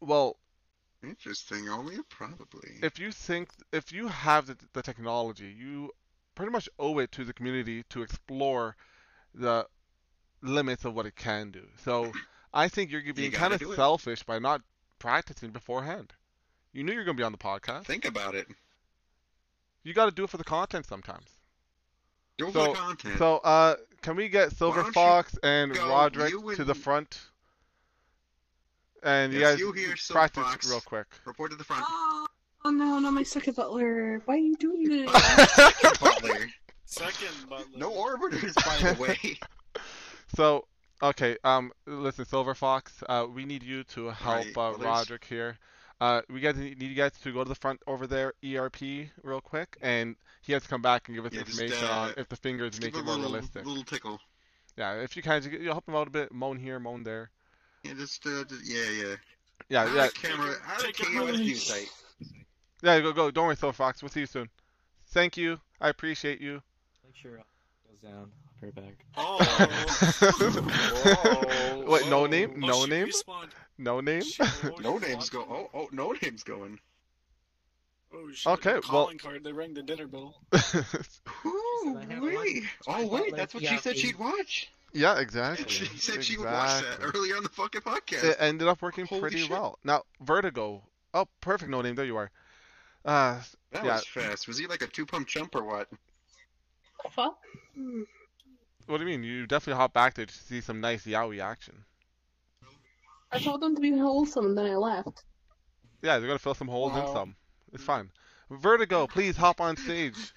Well, Interesting. Only probably. if you think if you have the, the technology, you pretty much owe it to the community to explore the limits of what it can do. So I think you're being gotta kind of do it. selfish by not practicing beforehand. You knew you were gonna be on the podcast. Think about it. You got to do it for the content sometimes. Do it So- for the content. So, uh, can we get Silver Fox and go, Roderick you to the front? And you Yes, guys you hear Silver practice Fox. real quick. Report to the front. Oh, oh no, not my second butler. Why are you doing this? Second butler. No orbiters, by the way. So, okay, um, listen, Silver Fox, uh, we need you to help Right, uh, Roderick here. Uh, we guys need you guys to go to the front over there, ERP, real quick, and he has to come back and give us Yeah, just, information uh, on if the fingers Just make give it more little, realistic. little tickle. Yeah, if you can, just, you help him out a bit, moan here, moan there. Yeah, just, uh, just yeah, yeah. Yeah, Out yeah, of camera, out of Take camera really- view sight. yeah. Go, go. Don't worry, Silver Fox. We'll see you soon. Thank you. I appreciate you. Make sure it goes down. I'll be right back. Oh. Wait, no name? Oh, No she name? respawned. No name? She- oh, No names go. Oh, oh, no names going. Oh, shit. Okay, well- Calling card. They rang the dinner bell. Ooh, wait. Oh, wait. That's what she said PRP. she'd watch. yeah, exactly. She said she would watch that earlier on the fucking podcast. It ended up working Holy pretty shit. well. Now, Vertigo. Oh, perfect. No name. There you are. Uh, that yeah. was fast. Was he like a two pump jump or what? Fuck. what do you mean? You definitely hop back there to see some nice yaoi action. I told them to be wholesome, and then I left. Yeah, they're gonna fill some holes in some. It's fine. Vertigo, please hop on stage.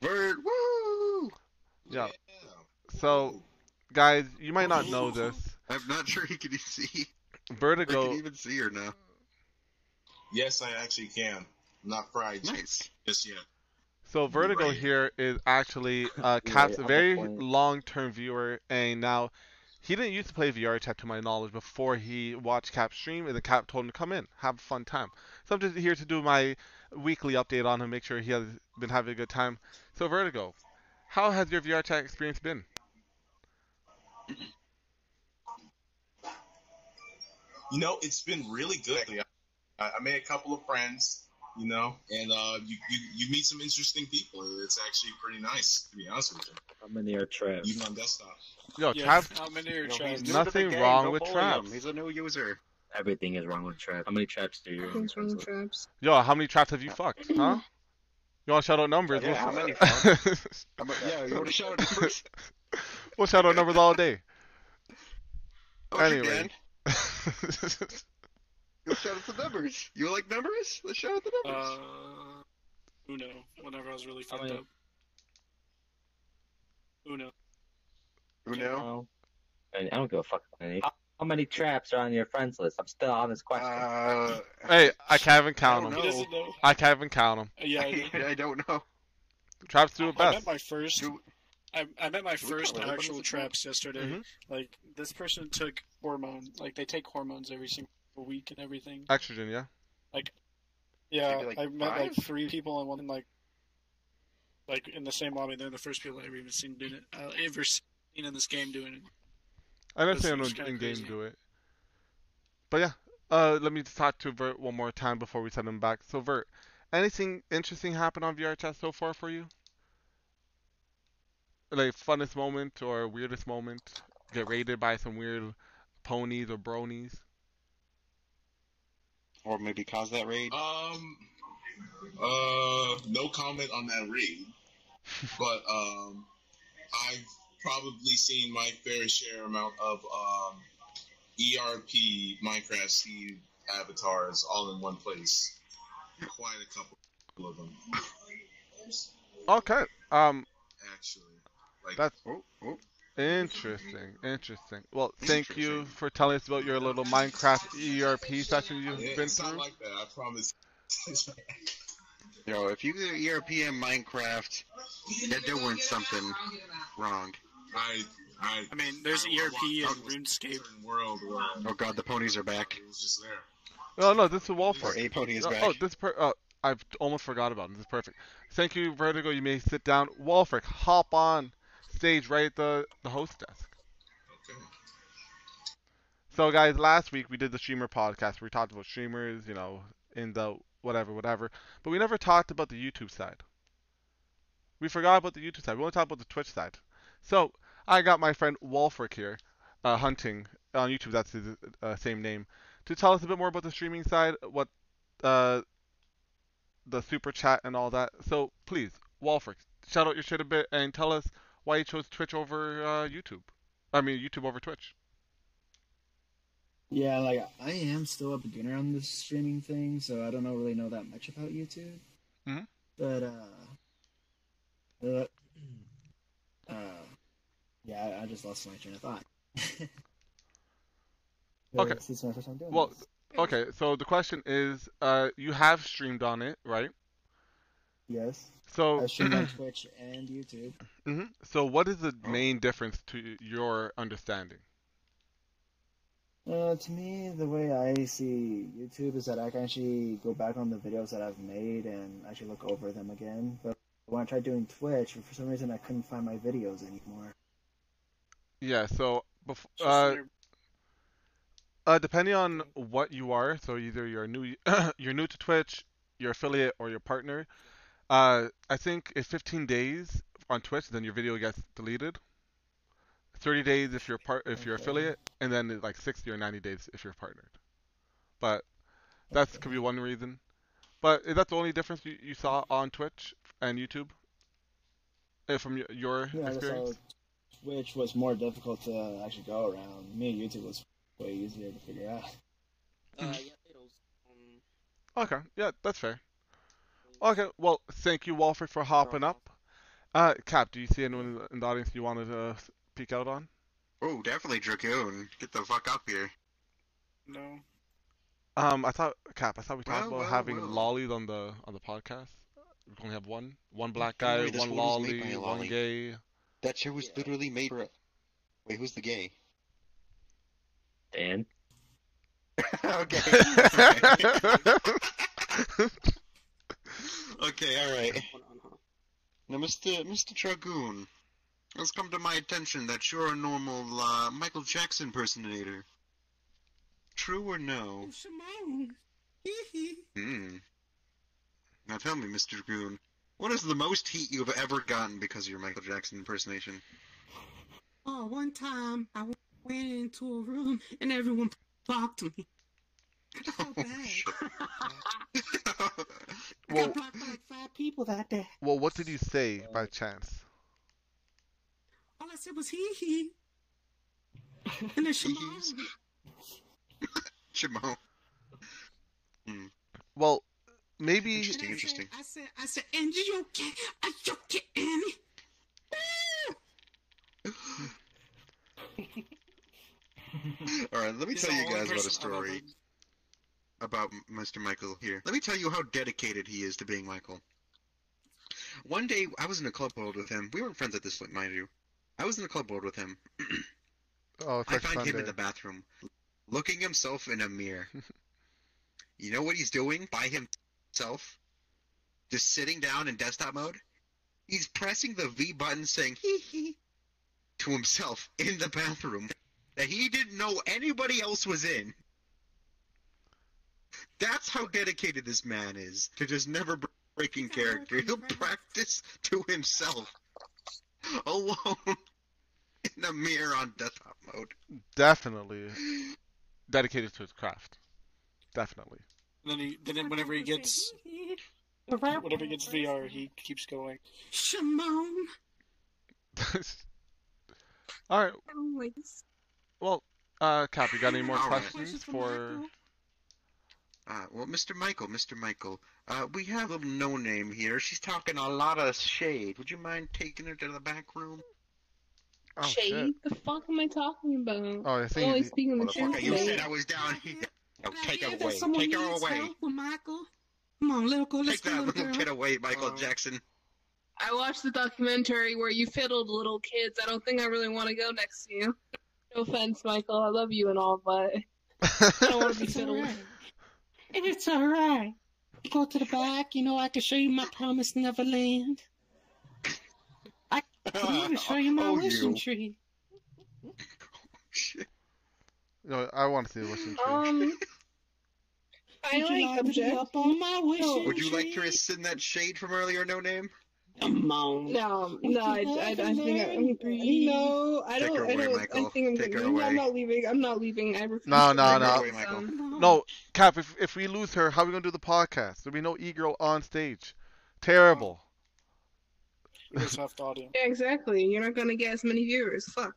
Bird, woo! Yeah. So, guys, you might not know this. I'm not sure he can see. Or Vertigo. can even see her now. Yes, I actually can. Not fried Nice. just yet. So Vertigo here is actually uh, Cap's very long-term viewer, and now he didn't used to play VR chat to my knowledge before he watched Cap stream, and the Cap told him to come in, have a fun time. So I'm just here to do my weekly update on him, make sure he has been having a good time. So Vertigo, how has your VR chat experience been? You know, it's been really good. I made a couple of friends, you know, and uh, you, you you meet some interesting people. It's actually pretty nice, to be honest with you, How many are traps? even on desktop. Yo, Yeah, Trav, how many are You know, traps? he's new to Nothing game, wrong don't with bully traps. him. He's a new user. Everything is wrong with traps. How many traps do you? Things wrong with traps. yo, how many traps have you fucked, huh? You want to shout out numbers? Yeah, we'll, how many we'll yeah, you want to shout out numbers? shout out numbers all day. Oh, Anyway. Dan. Let's shout out the numbers. You like numbers? Let's shout out the numbers. Uh, Uno. Whenever I was really How fucked up. Uno. Uno. No. And I don't give a fuck how many. How, how many traps are on your friends list? I'm still on this question. Uh, hey, I can't even count don't them. Know. I can't even count them. Yeah, I, do. I don't know. Traps do it I best. met my first. Do- I, I met my we first actual traps yesterday. Mhm. Like this person took hormone. Like they take hormones every single week and everything. Estrogen, yeah. Like, yeah, like, I met like three people in one like, like in the same lobby. They're the first people I ever even seen doing it. Uh, ever seen in this game doing it. I never That's- seen anyone that's kinda in game do it. But yeah, uh, let me just talk to Vert one more time before we send him back. So Vert, anything interesting happen on VR chat so far for you? Like funnest moment or weirdest moment? Get raided by some weird ponies or bronies? Or maybe cause that raid. Um, uh, no comment on that raid, but um, I've probably seen my fair share amount of um, ERP Minecraft Steve avatars all in one place. Quite a couple of them, Okay. Um, actually. Like, That's- Oh, oh. Interesting, interesting. Well, thank you for telling us about your little Minecraft ERP session you've yeah, been it's not through. like that. I promise. Yo, if you do ERP in Minecraft, you're doing something wrong. I, I, I mean, there's I ERP walked and RuneScape. certain World where Oh god, the ponies are back. it was just there. No, no, this is Or Wolford. a pony is Oh, back. oh, this per- uh, I've almost forgot about him. This is perfect. Thank you, Vertigo. You may sit down. Wolfric, hop on stage right at the, the host desk. Okay. So, guys, last week we did the streamer podcast we talked about streamers, you know, in the whatever, whatever. But we never talked about the YouTube side. We forgot about the YouTube side. We only talked about the Twitch side. So, I got my friend Wolfric here, uh, Hunting, on YouTube, that's his uh, same name, to tell us a bit more about the streaming side, what uh, the super chat and all that. So, please, Wolfric, shout out your shit a bit and tell us why you chose Twitch over uh, YouTube. I mean, YouTube over Twitch. Yeah, like I am still a beginner on this streaming thing, so I don't know really know that much about YouTube. Mhm. But uh, uh, uh, yeah, I, I just lost my train of thought. Okay. This is my first time doing Well, this. Okay, so the question is, uh, you have streamed on it, right? Yes, So, I stream on Twitch and YouTube. Mhm. so what is the main difference to your understanding? Uh, to me, the way I see YouTube is that I can actually go back on the videos that I've made and actually look over them again. But when I tried doing Twitch, for some reason I couldn't find my videos anymore. Yeah, so bef- It's just uh, uh, depending on what you are, so either you're new, you're new to Twitch, your affiliate, or your partner. Uh, I think if 15 days on Twitch, then your video gets deleted. 30 days if you're part, if you're Okay. affiliate, and then like 60 or 90 days if you're partnered. But that Okay. could be one reason. But is that the only difference you, you saw on Twitch and YouTube? Uh, from your, your Yeah, experience? saw Twitch was more difficult to actually go around. Me, YouTube was way easier to figure out. Uh, Mhm. yeah, it was, um, Okay, yeah, that's fair. Okay, well, thank you, Walford, for hopping up. Uh, Cap, do you see anyone in the- audience you wanted to peek out on? Oh, definitely Dragoon. Get the fuck up here. No. Um, I thought Cap, I thought we talked Well, about well, having well. lollies on the on the podcast. We only have one, one black guy, worry, this one one was made lolly, one gay. That show was literally made for. Wait, who's the gay? Dan. okay. okay, all right. Now, Mr. Mr. Dragoon, it's come to my attention that you're a normal uh, Michael Jackson impersonator. True or no? Hmm. Now tell me, Mr. Dragoon, what is the most heat you've ever gotten because of your Michael Jackson impersonation? Oh, one time I went into a room and everyone blocked me. I felt bad. I Well- got blocked by like five people that day. Well, what did you say by chance? All I said was hee hee. And then Shimon. Shimo. Hmm. Well, maybe. Interesting, I interesting. Said, I said, I said, Angie, you okay? Are you okay, Annie? All right, let me He's tell you guys about a story ever- about Mr. Michael here. Let me tell you how dedicated he is to being Michael. One day, I was in a club world with him. We weren't friends at this point, mind you. I was in a club world with him. Oh, I like find him in the bathroom, looking himself in a mirror. you know what he's doing by himself? Just sitting down in desktop mode? He's pressing the V button saying hee hee to himself in the bathroom that he didn't know anybody else was in. That's how dedicated this man is to just never breaking character. He'll practice to himself alone in a mirror on desktop mode. Definitely dedicated to his craft. Definitely. And then he, then whenever he gets, whenever he gets VR, he keeps going. Shimon. All right. Well, uh, Cap, you got any more All right. questions for? Uh, well, Mr. Michael, Mr. Michael, uh, we have a little no name here. She's talking a lot of shade. Would you mind taking her to the back room? Oh, Shade? shit. The fuck am I talking about? Oh, I I'm think only you- speaking the truth. You said I was down here. Oh, take her away. someone Take her needs away. help with Michael, come on, little girl, let's Take go, that little little girl. kid away, Michael Um, Jackson. I watched the documentary where you fiddled little kids. I don't think I really want to go next to you. No offense, Michael. I love you and all, but I don't want to be It's fiddled. Alright. It's alright. Go to the back. You know, I can show you my promised Neverland. I can even show you my Oh, wishing you. tree. No, I want to see the wishing tree. Um, I Would you like like to be object. up on my wishing tree. Would you like to tree? rescind that shade from earlier, no name? Come on. No, no, I, I, I think I'm. Breathe. No, I don't. her I don't. I think I'm. Take her gonna- away. I'm not leaving. I'm not leaving. I refuse. No, no, no. Away, Michael. some- Come on. No, Cap, if if we lose her, how are we gonna do the podcast? There'll be no e-girl on stage. Terrible. He was half the audience. Yeah, exactly. You're not gonna get as many viewers. Fuck.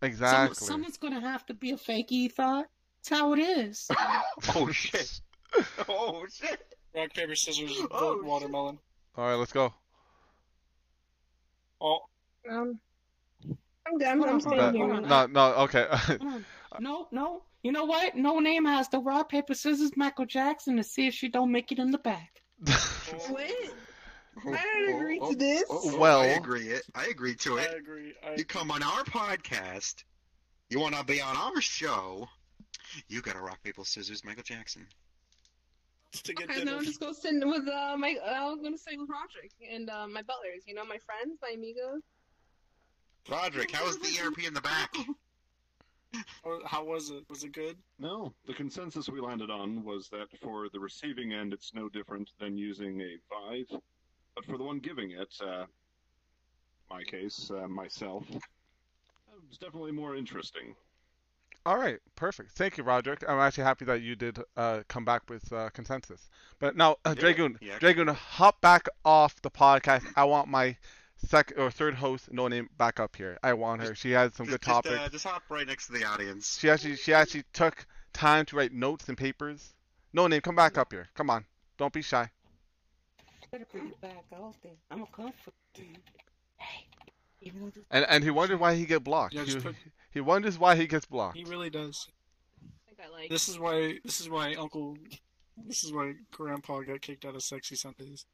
Some, Exactly. someone's gonna have to be a fake e thought. That's how it is. Oh shit. Oh shit. Rock paper scissors Oh, vote shit. watermelon. All right, let's go. Oh, Um, I'm good. I'm, Hold I'm staying on, here. No, no, okay. No, no. You know what? No name has the rock paper scissors Michael Jackson to see if she don't make it in the back. What? Oh, I didn't oh, agree oh, to this. oh, oh, Well- I agree it. I agree to it. I it. agree. I You come on our podcast. You want to be on our show. You got to rock paper scissors, Michael Jackson. to get Okay, dinner. now just to sit with uh my. I'm gonna stay with Roderick and uh, my butlers. You know, my friends, my amigos. Roderick, how was the ERP in the back? How was it? Was it good? No, the consensus we landed on was that for the receiving end, it's no different than using a Vive, but for the one giving it, uh, my case, uh, myself, it was definitely more interesting. All right, perfect. Thank you, Roderick. I'm actually happy that you did uh, come back with uh, consensus. But now, uh, Dragoon, yeah. Dragoon, hop back off the podcast. I want my second or third host, no name, back up here. I want her. She has some good Just, just, topics. uh, just hop right next to the audience. She actually, she actually took time to write notes and papers. No name, come back up here. Come on, don't be shy. Better bring it back out there. I'm a comfort. Even though this And and he wondered why he get blocked. Yeah, he, put- he wonders why he gets blocked. He really does. I think I like. This is why. This is why Uncle. This is why Grandpa got kicked out of Sexy Sundays.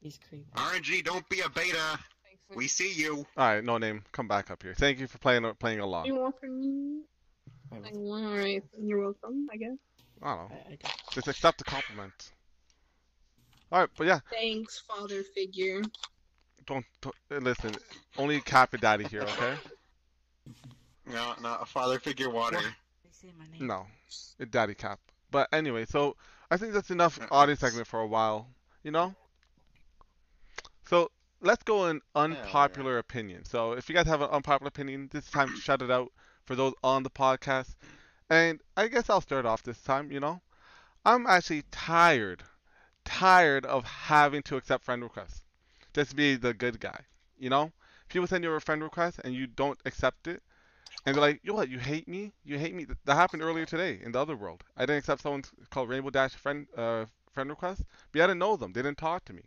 he's creepy. RNG, don't be a beta. Thanks We see you. All right, no name, come back up here. Thank you for playing playing You along. want from me? Like, well, all right, you're welcome. I guess. I don't know, I, I just accept the compliment. All right, but yeah, Thanks, father figure. don't, don't listen. Only Cap and Daddy here, okay? No, no, a father figure water. they say my name. No, it's Daddy Cap. But anyway, so I think that's enough audience segment for a while. You know. So let's go in unpopular opinion. So if you guys have an unpopular opinion, this time shout it out for those on the podcast. And I guess I'll start off this time. You know, I'm actually tired, tired of having to accept friend requests. Just be the good guy. You know, people send you a friend request and you don't accept it. And they're like, yo, what? You hate me? You hate me? That happened earlier today in the other world. I didn't accept someone's called Rainbow Dash friend uh, friend request, but I didn't know them. They didn't talk to me.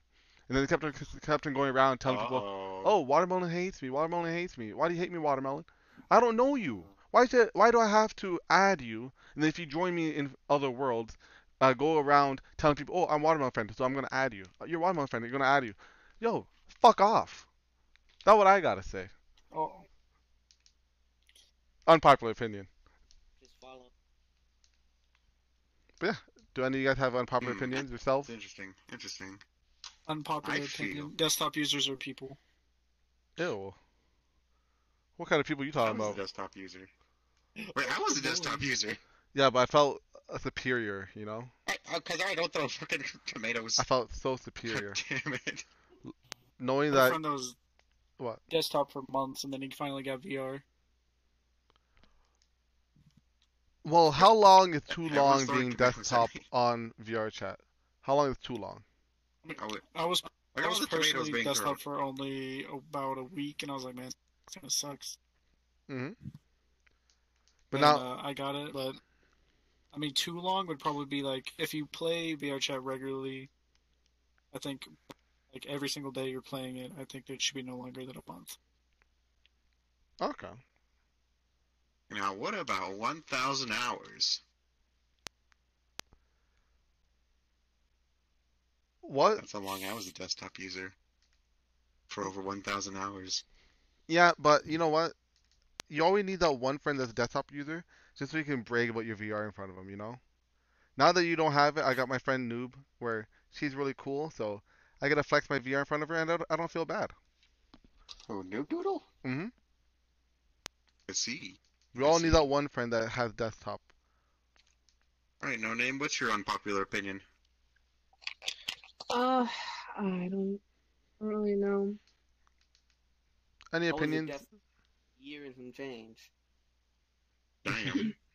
And then they kept on, kept on going around telling people, Uh-oh. oh, Watermelon hates me. Watermelon hates me. Why do you hate me, Watermelon? I don't know you. Why should, Why do I have to add you? And if you join me in other worlds, uh, go around telling people, oh, I'm Watermelon friend, so I'm gonna add you. You're Watermelon friend. You're gonna add you. Yo, fuck off. That's what I gotta say. Oh, Unpopular opinion. Just follow. Yeah. Do any of you guys have unpopular Hmm. opinions yourselves? Interesting. Interesting. unpopular I opinion. feel- Desktop users are people. Ew. What kind of people are you I talking was about? a desktop user. Wait, I was a desktop user. Yeah, but I felt uh, superior, you know? Because I, don't throw fucking tomatoes. I felt so superior. Damn it. Knowing My that. friend that was What? desktop for months, and then he finally got VR. Well, how long is too long being desktop on VR chat? How long is too long? I would- I was I was personally being desktop thrown. for only about a week, and I was like, man, this kind of sucks. hmm But And, now, uh, I got it, but I mean, too long would probably be like if you play VR chat regularly. I think like every single day you're playing it. I think it should be no longer than a month. okay. Now, what about 1,000 hours? What? That's how long I was a desktop user. For over 1,000 hours. Yeah, but you know what? You always need that one friend that's a desktop user, just so you can brag about your VR in front of them, you know? Now that you don't have it, I got my friend Noob, where she's really cool, so I get to flex my VR in front of her, and I don't, feel bad. Oh, Noob Doodle? Mm-hmm. I see. We all need that one friend that has desktop. Alright, no name. What's your unpopular opinion? Uh, I don't, really know. Any I opinions? des- Year and some change. Damn.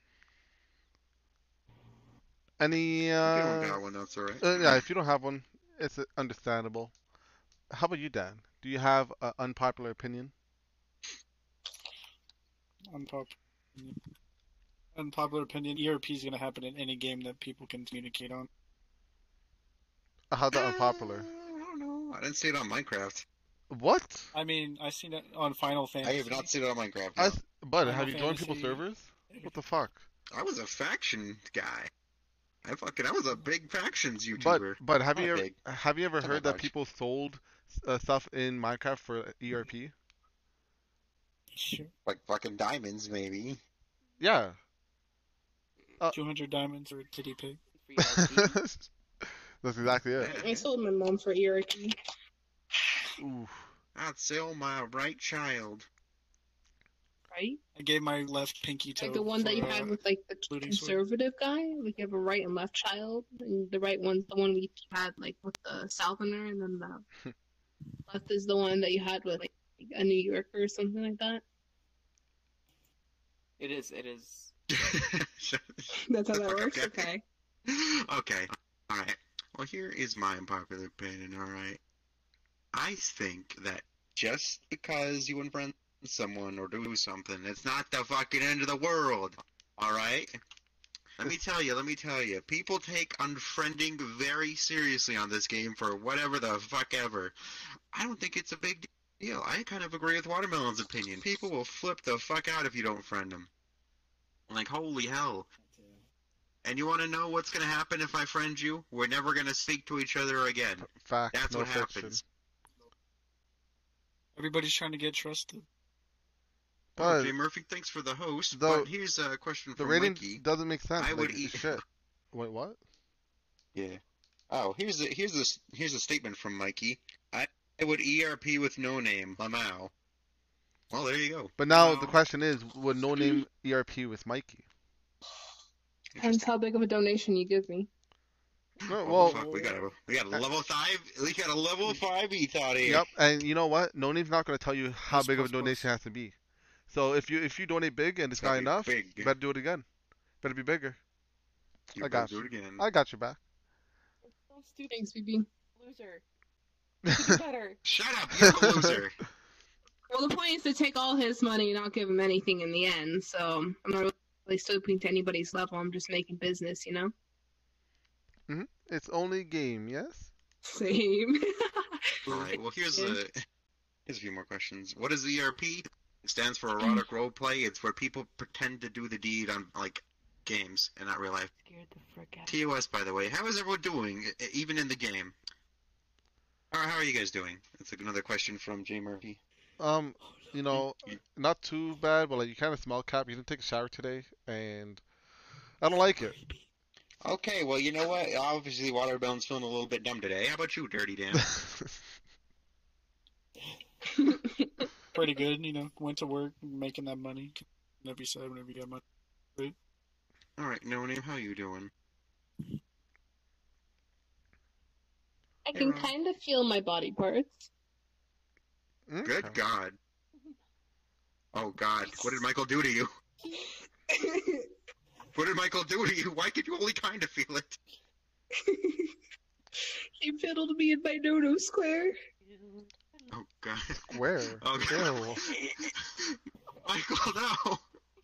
Any, you uh... don't got one, that's alright. Uh, yeah, if you don't have one, it's uh, understandable. How about you, Dan? Do you have an unpopular opinion? Unpopular. Unpopular opinion: ERP is going to happen in any game that people can communicate on. Uh, How's that unpopular? I don't know. I didn't see it on Minecraft. What? I mean, I seen it on Final Fantasy. I have not seen it on Minecraft. I, no. s- Bud, Final have you joined people's servers? What the fuck? I was a faction guy. I fucking I was a big factions But YouTuber. but but have you ever big. have you ever heard that people sold uh, stuff in Minecraft for ERP? Sure. Like fucking diamonds, maybe. Yeah. 200 diamonds or a titty pig. That's exactly it. I sold my mom for E ERP. Oof. I'd sell my right child. Right? I gave my left pinky toe. Like the one that you for, had uh, with like the looting sword. conservative guy. Like you have a right and left child, and the right one's the one we had like with the Southerner, and then the left is the one that you had with like a New Yorker or something like that. it is. It is. That's how that works. up, Okay. okay. Alright. Well, here is my unpopular opinion, alright? I think that just because you unfriend someone or do something, it's not the fucking end of the world, alright? Let me tell you, let me tell you, people take unfriending very seriously on this game for whatever the fuck ever. I don't think it's a big Yeah, I kind of agree with Watermelon's opinion. People will flip the fuck out if you don't friend them. Like, holy hell. And you want to know what's going to happen if I friend you? We're never going to speak to each other again. Fact, That's no what fiction. happens. Everybody's trying to get trusted. But Jay Murphy, thanks for the host. the- but here's a question the from rating Mikey. doesn't make sense. I would eat- shit. Wait, what? Yeah. Oh, here's a here's a here's a statement from Mikey. I, I would ERP with no name, Lamau. Well, there you go. But now the question is, would no name ERP with Mikey? Depends how big of a donation you give me. No, Oh, well, fuck, we got a we got a level five. We got a level five E thought here. Yep, and you know what? No name's not going to tell you how big of a plus, plus. donation has to be. So if you if you donate big and it's not be enough, big. you better do it again. Better be bigger. You I got do you. it again. I got your back. So stupid, Thanks, BB. loser. You could do better. Shut up, you're a loser. Well, the point is to take all his money and not give him anything in the end. So I'm not really stooping to anybody's level. I'm just making business, you know. Hmm. It's only game, yes. Same. All right. Well, here's a here's a few more questions. What is ERP? It stands for erotic role play. It's where people pretend to do the deed on like games and not real life. Scared the frick out. TOS, by the way, how is everyone doing, even in the game? How how are you guys doing? That's another question from Jay Murphy. Um, you know, not too bad, but like you kind of smell cap. You didn't take a shower today, and I don't like it. Okay, well, you know what? Obviously, Watermelon's feeling a little bit dumb today. How about you, Dirty Dan? Pretty good, you know. Went to work, making that money. Whenever you said, whenever you got money. All right, no name. How you doing? I can Hey, kind of feel my body parts. Good God. Oh God, what did Michael do to you? What did Michael do to you? Why could you only kind of feel it? he fiddled me in my no-no square. Oh God. Where? Oh God. Michael, no.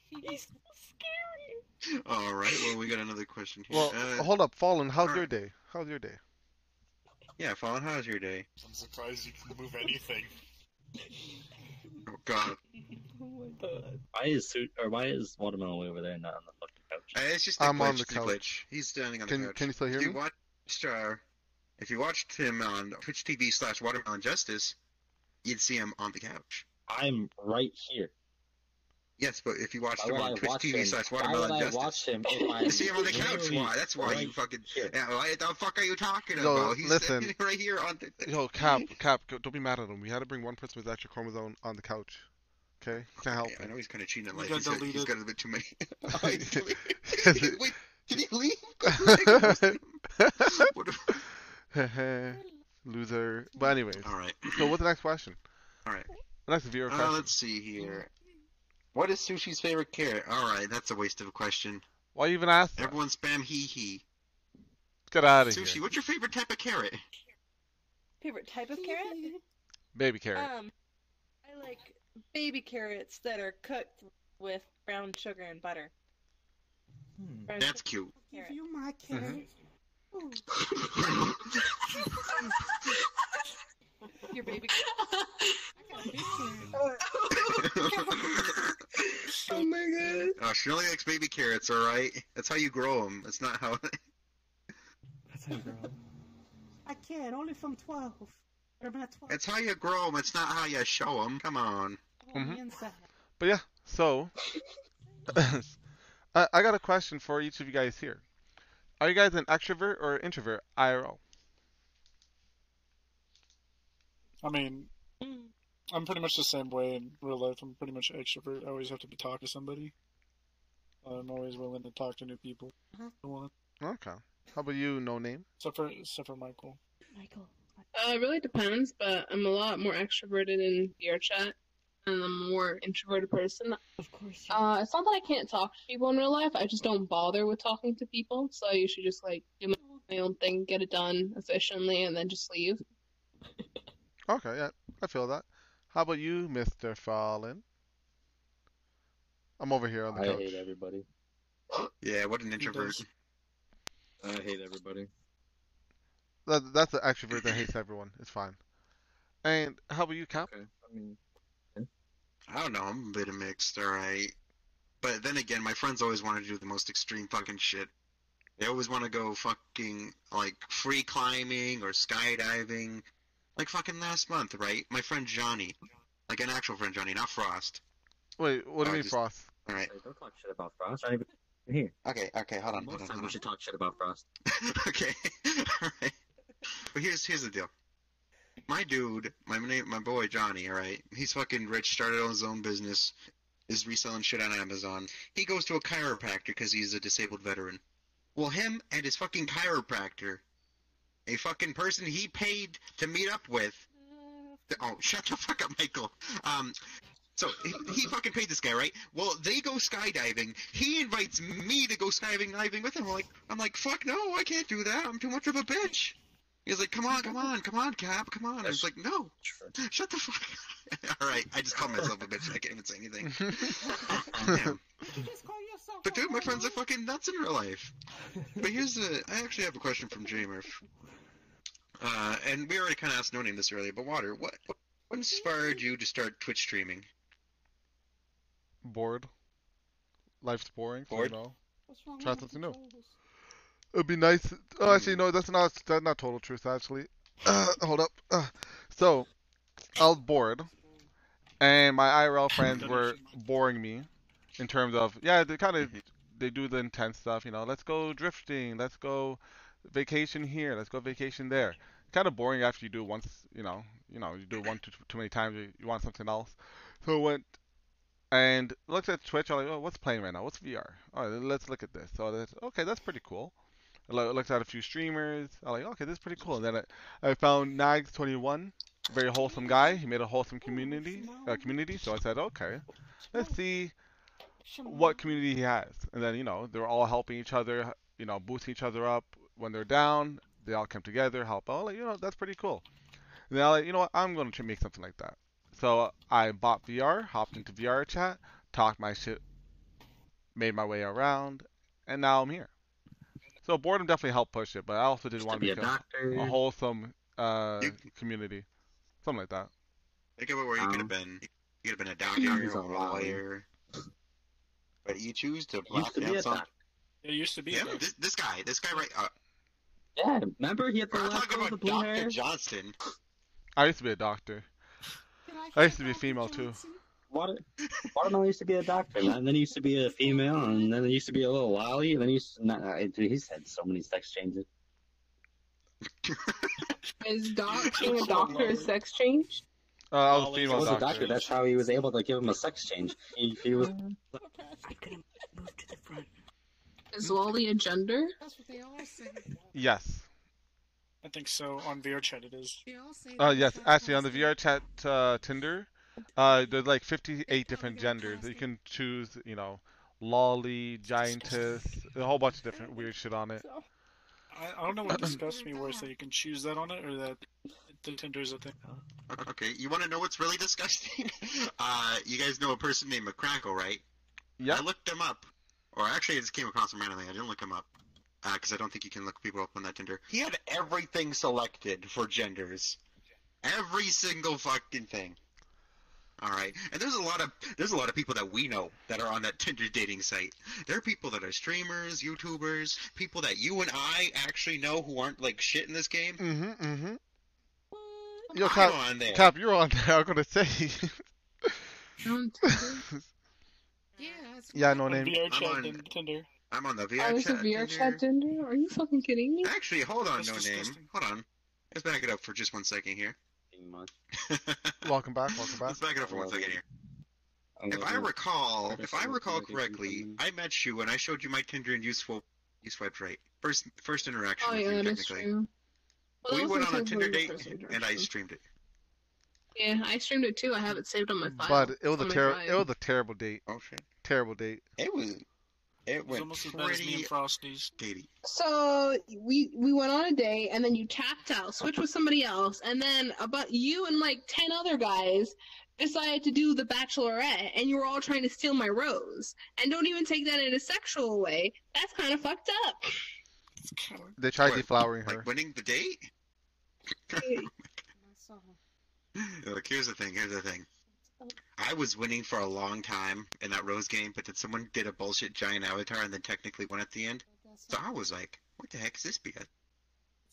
He's so scary. All right. Well, we got another question here. Well, uh, hold up, Fallen. How's alright. your day? How's your day? Yeah, Fallen. How's your day? I'm surprised you can move anything. Oh God. Oh my god. Why is suit or why is watermelon way over there not on the fucking couch? Uh, it's just a I'm glitch, on the it's couch. glitch. He's standing on the Can couch. can you still hear if me? you watched, uh, if you watched him on Twitch TV slash Watermelon Justice, you'd see him on the couch. I'm right here. Yes, but if you watched Why him on I Twitch watch TV him? slash Why would Watermelon I Justice, watch him if I see him on the couch. literally Why? That's why you fucking. here? Yeah, what the fuck are you talking Yo, about? He's listen. standing right here on the. Yo, Cap, Cap, don't be mad at him. We had to bring one person with extra chromosome on the couch. Okay, can't help Yeah, I know he's kind of cheating at You life. got He's got, he's deleted. a bit too many. He's deleted. Is it- Wait, can he leave? What if- Loser. But anyways, All right. so what's the next question? All right. The next viewer Uh, question. let's see here. What is Sushi's favorite carrot? All right, that's a waste of a question. Why you even ask that? Everyone spam hee hee. Get out of Sushi, here. what's your favorite type of carrot? Favorite type of carrot? Baby carrot. Um, I like baby carrots that are cooked with brown sugar and butter. Hmm. Brown That's sugar cute. Give you my carrot. Ooh. Your baby. oh my god. Oh, she only likes baby carrots, all right. That's how you grow them. That's not how. That's how you grow up. I can't. Only from 12. But I'm at 12. It's how you grow them. It's not how you show them. Come on. on the Mhm. But yeah, so I, I got a question for each of you guys here. Are you guys an extrovert or introvert IRL? I mean, Mm. I'm pretty much the same way in real life. I'm pretty much extrovert. I always have to be talking to somebody. I'm always willing to talk to new people. I want, Okay. How about you, no name? except for except for Michael. Michael. Uh, it really depends, but I'm a lot more extroverted in VR chat, and I'm a more introverted person. Of course. You Uh, it's not that I can't talk to people in real life. I just don't bother with talking to people, so I usually just like do my- my own thing, get it done efficiently, and then just leave. Okay, yeah, I feel that. How about you, Mr. Fallen? I'm over here on the I couch. hate everybody. Yeah, what an introvert. I hate everybody. That, that's the extrovert that hates everyone. It's fine. And how about you, Cap? Okay. I mean, I don't know. I'm a bit of mixed. All right. But then again, my friends always want to do the most extreme fucking shit. They always want to go fucking like free climbing or skydiving. Like fucking last month, right? My friend Johnny, like an actual friend Johnny, not Frost. Wait, what do Oh, you mean, just- Frost? All right. hey, don't talk shit about Frost. I ain't even here. Okay. Okay. Hold on. Hold Most on. times Hold we should talk shit about Frost. okay. all right. But here's here's the deal. My dude, my name, my boy Johnny. All right. He's fucking rich. Started on his own business. Is reselling shit on Amazon. He goes to a chiropractor because he's a disabled veteran. Well, him and his fucking chiropractor, a fucking person he paid to meet up with. Oh, shut the fuck up, Michael. Um, so he, he fucking paid this guy, right? Well, they go skydiving. He invites me to go skydiving diving with him. I'm like, I'm like, fuck no, I can't do that. I'm too much of a bitch. He's like, come on, come on, come on, Cap, come on. I was like, no, shut the fuck. Up. All right, I just called myself a bitch. I can't even say anything. But dude, my friends are fucking nuts in real life. But here's the. I actually have a question from Jamer. Uh, and we already kind of asked No Name this earlier, but Water, what, what what inspired you to start Twitch streaming? Bored. Life's boring. So, Bored? you know, try something new. It'd be nice. Oh, actually, no, that's not that's not total truth. Actually, uh, hold up. Uh, so, I was bored, and my IRL friends were boring me, in terms of yeah, they kind of they do the intense stuff. You know, let's go drifting, let's go vacation here, let's go vacation there. Kind of boring after you do it once. You know, you know, you do it one too, too many times. You, you want something else. So I went and looked at Twitch. I'm like, oh, what's playing right now? What's VR? All right, let's look at this. So that's okay. That's pretty cool. I looked at a few streamers. I'm like, okay, this is pretty cool. And then I, I found Nags21, very wholesome guy. He made a wholesome community. Uh, community. So I said, okay, let's see what community he has. And then you know they're all helping each other. You know, boosting each other up when they're down. They all come together, help out. Like, you know, that's pretty cool. And then I like, you know what? I'm going to make something like that. So I bought VR, hopped into VR chat, talked my shit, made my way around, and now I'm here. So boredom definitely helped push it, but I also did Used want to to be make a a, a wholesome uh, community, something like that. Think about where you could have been. You could have been a doctor He's or a a lawyer. lawyer. But you choose to Used block to be a dance on. doctor. It used to be. Yeah, this, this guy, this guy right. Uh, Yeah, remember he had the we're last talking girl with the about blue Doctor hair. Johnston. I used to be a doctor. I used to be a female too. Water, Watermelon used to be a doctor, and then he used to be a female, and then he used to be a little lolly, and then he used to, not, uh, dude, he's had so many sex changes. Is doc being a doctor a sex change? Uh, I was a He female was a doctor. doctor. That's how he was able to give him a sex change. He, he was. Is lolly a gender? That's what they all say. Yes. I think so. On VR chat, it is. They all say Uh, yes, actually on the VR chat uh, Tinder, uh, there's like 58 different genders. You can choose, you know, lolly, giantess, a whole bunch of different weird shit on it. I, I don't know what disgusts me worse that you can choose that on it or that the Tinder is a thing. Okay, you want to know what's really disgusting? Uh, you guys know a person named McCrackle, right? Yeah. I looked him up, or actually, I just came across him randomly. I didn't look him up because I don't think you can look people up on that Tinder. He had everything selected for genders, every single fucking thing. All right, and there's a lot of there's a lot of people that we know that are on that Tinder dating site. There are people that are streamers, YouTubers, people that you and I actually know who aren't like shit in this game. Mm-hmm. Mm-hmm. Yo, Cap, on there. Cap, you're on there. I'm gonna say. Yeah, no name. VR I'm chat on- and Tinder. I'm on the VR it's oh, a chat. VR Tinder. chat Tinder? Are you fucking kidding me? Actually, hold on, That's no name. Hold on. Let's back it up for just one second here. Welcome back. Welcome back. Let's back it up for one second here. If I recall, if I recall correctly, I met you when I showed you my Tinder and you swiped, you swiped right. First, first interaction Oh with yeah, you, that is technically. true. Well, we went on a Tinder one of the date and I streamed it. Yeah, I streamed it too. I have it saved on my file. But it was a terrible. It was a terrible date. Oh shit! Terrible date. It was. It It's went almost as bad as me pretty and Frosty's. datey. So we we went on a date, and then you tapped out, switched with somebody else, and then about you and like ten other guys decided to do the Bachelorette, and you were all trying to steal my rose. And don't even take that in a sexual way. That's kind of fucked up. It's kind of They tried What, deflowering her. Like winning the date? Look, here's the thing. Here's the thing. I was winning for a long time in that Rose game, but then someone did a bullshit giant avatar and then technically won at the end. So I was like, "What the heck is this BS?" That's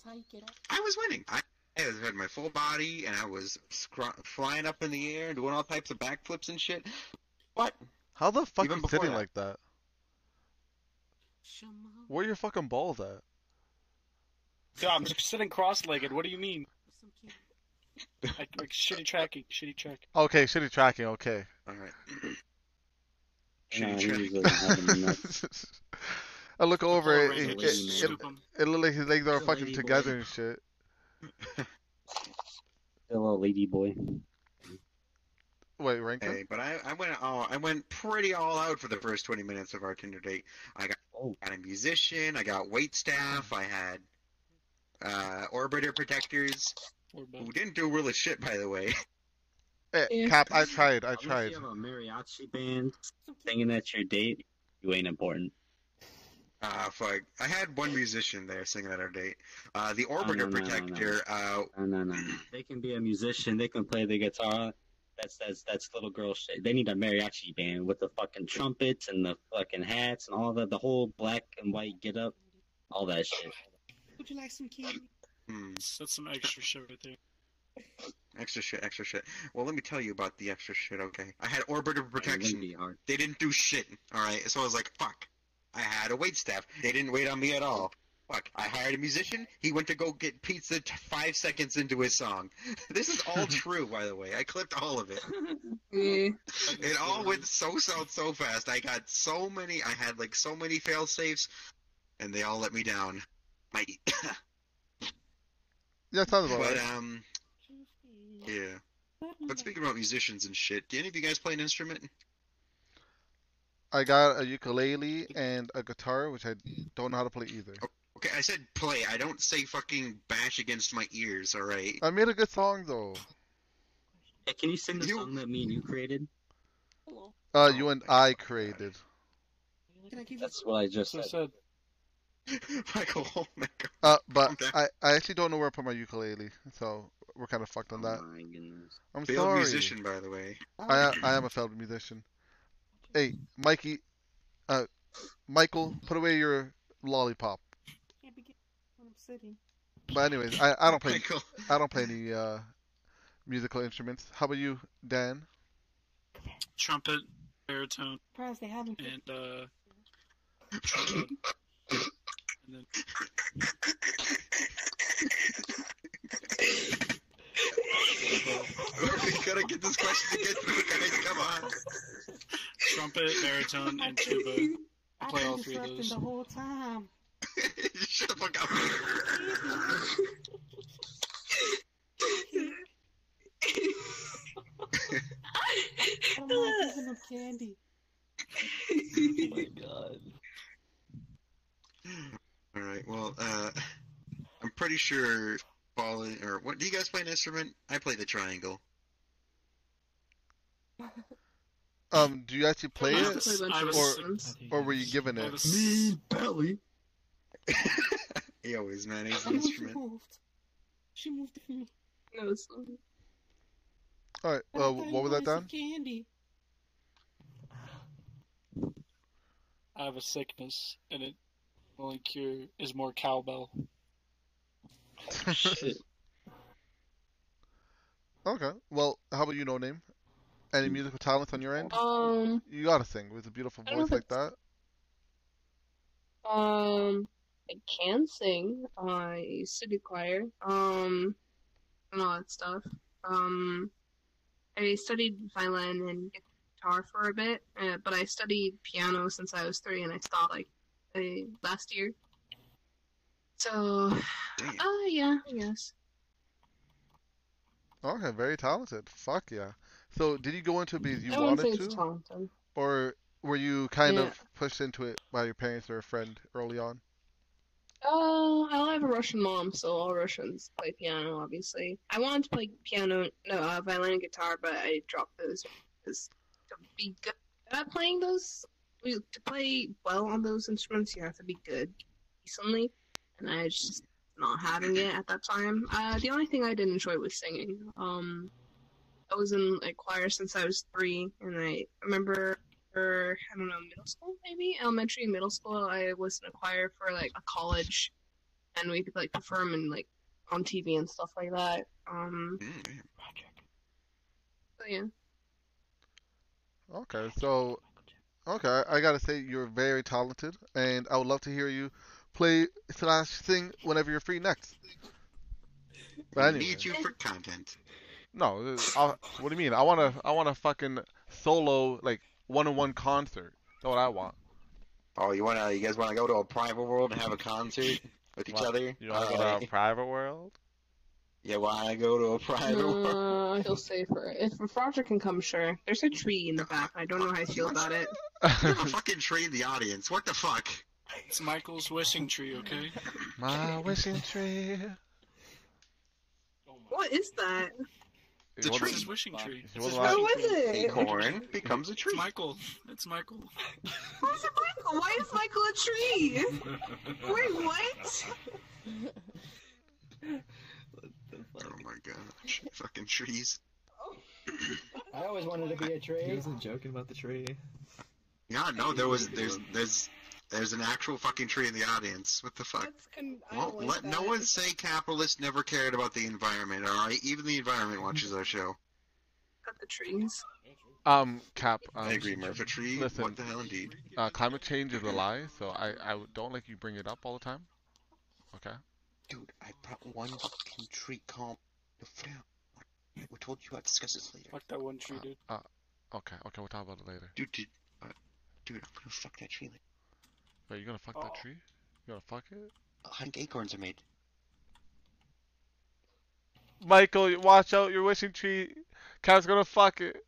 how you get up. I was winning. I, I was had my full body and I was scr- flying up in the air, doing all types of backflips and shit. What? How the fuck Even you before sitting that. like that? Shama. Where are your fucking balls at? Yeah, I'm just sitting cross-legged. What do you mean? Some kid. Like, like shitty tracking, shitty tracking. Okay, shitty tracking. Okay. All right. Nah, Shitty he track. doesn't have enough. I look over it. a It, ring it, it, it looked like his legs are fucking lady boy. together and shit. Hello, lady boy. Wait, Rankin? Hey, but I, I went all I went pretty all out for the first twenty minutes of our Tinder date. I got, Oh. got a musician, I got wait staff, I had uh, orbiter protectors, Or who both. didn't do really shit by the way. Eh, Yeah. Cap, I tried. I Unless tried. you have a mariachi band singing at your date, you ain't important. Uh, fuck. I had one musician there singing at our date. Uh, the no, orbiter no, no, no. protector. Uh, No, no, no. They can be a musician. They can play the guitar. That's that's that's little girl shit. They need a mariachi band with the fucking trumpets and the fucking hats and all the the whole black and white get up, all that shit. Would you like some candy? Hmm, That's some extra shit right there. extra shit, extra shit. Well, let me tell you about the extra shit. Okay, I had orbiter protection. They didn't do shit. All right, so I was like, fuck. I had a wait staff. They didn't wait on me at all. Fuck. I hired a musician. He went to go get pizza t- five seconds into his song. This is all true, by the way. I clipped all of it. Yeah. It all went so south so fast. I got so many. I had like so many fail safes, and they all let me down. My, Yeah, sounds about but right. um, yeah. But speaking about musicians and shit, do any of you guys play an instrument? I got a ukulele and a guitar, which I don't know how to play either. Okay, I said play. I don't say fucking bash against my ears. All right. I made a good song though. Hey, can you sing the You- song that me and you created? Hello. Uh, you and I created. Can I give That's what I just So said. Said, Michael Holmaker. Uh, but Okay. I, I actually don't know where to put my ukulele, so we're kind of fucked on that. Oh my goodness. I'm Failed sorry. musician, by the way. I am, I am a failed musician. Hey, Mikey, uh, Michael, put away your lollipop. Can't be when I'm sitting. But anyways, I, I don't play Michael. I don't play any uh musical instruments. How about you, Dan? trumpet, baritone, Surprised they haven't. and uh, trumpet. and then we gotta get this question to get through, guys. Come on. trumpet, baritone, and tuba. I've play been all three of disrupting those. the whole time. Shut the fuck up. I don't giving them candy. Oh my god. All right. Well, uh, I'm pretty sure falling or what? Do you guys play an instrument? I play the triangle. Um, do you actually play I it, was- play a bunch I of was- or were you given it? was- Me belly. he always manages Oh, an she instrument. moved. She moved for me. No, it's All right. But I Uh, what was that, done? Candy. I have a sickness, and it the only cure is more cowbell. Shit. Okay. Well, how about you, No Name? Any musical talents on your end? um You gotta sing with a beautiful voice like that. um I can sing. I city choir. Um and all that stuff. Um I studied violin and guitar for a bit, uh, but I studied piano since I was three, and I stopped like uh, last year. So, uh, yeah, I guess. Okay, very talented. Fuck yeah. So, did you go into it because you I wanted to, talented. or were you kind Yeah. of pushed into it by your parents or a friend early on? Uh, I have a Russian mom, so all Russians play piano, obviously. I wanted to play piano, no, uh, violin and guitar, but I dropped those because to be good at playing those, to play well on those instruments, you have to be good decently, and I was just not having it at that time. Uh, the only thing I didn't enjoy was singing. Um, I was in like choir since I was three, and I remember, for, I don't know, middle school maybe, elementary, middle school. I was in a choir for like a college, and we could like perform and like on TV and stuff like that. Um, Mm, so yeah. Okay, so okay, I gotta say you're very talented, and I would love to hear you play slash sing whenever you're free next. But I anyway, need you for content. no, uh, i what do you mean? I wanna, I want to fucking solo like one-on-one concert. That's what I want. Oh, you wanna? You guys wanna go to a private world and have a concert with each What? other? You wanna go to a private world? You wanna go to a private world? Uh, he'll say for if, if Roger can come, sure. There's a tree in the back. I don't know how I feel about it. You have a fucking tree in the audience. What the fuck? It's Michael's wishing tree, okay? My wishing tree. What is that? It's a You wanna- tree. It's his wishing tree. You It's his wanna- Who wishing is tree. it? Acorn becomes a It's tree. Michael. It's Michael. Who's it Michael? Why is Michael a tree? Wait, what? Oh my gosh. Fucking trees. I always wanted to be a tree. He wasn't joking about the tree. Yeah, no, there was there's there's there's an actual fucking tree in the audience. What the fuck? That's con- Well, don't like let no one say capitalists never cared about the environment, alright? Even the environment watches our show. Got the trees. Um, Cap. Um, I agree, Murph. A tree? Listen, What the hell, indeed? uh, climate change is a lie, so I, I don't like you bring it up all the time. Okay. Dude, I brought one fucking tree called the fruit. We told you I'd discuss this later. Fuck that one tree, dude. Uh, okay, okay, we'll talk about it later. Dude, dude, uh, dude, I'm gonna fuck that tree. Like, Wait, you gonna fuck that Oh. tree? You gonna fuck it? I think acorns are made. Michael, watch out, your wishing tree. Cap's gonna fuck it.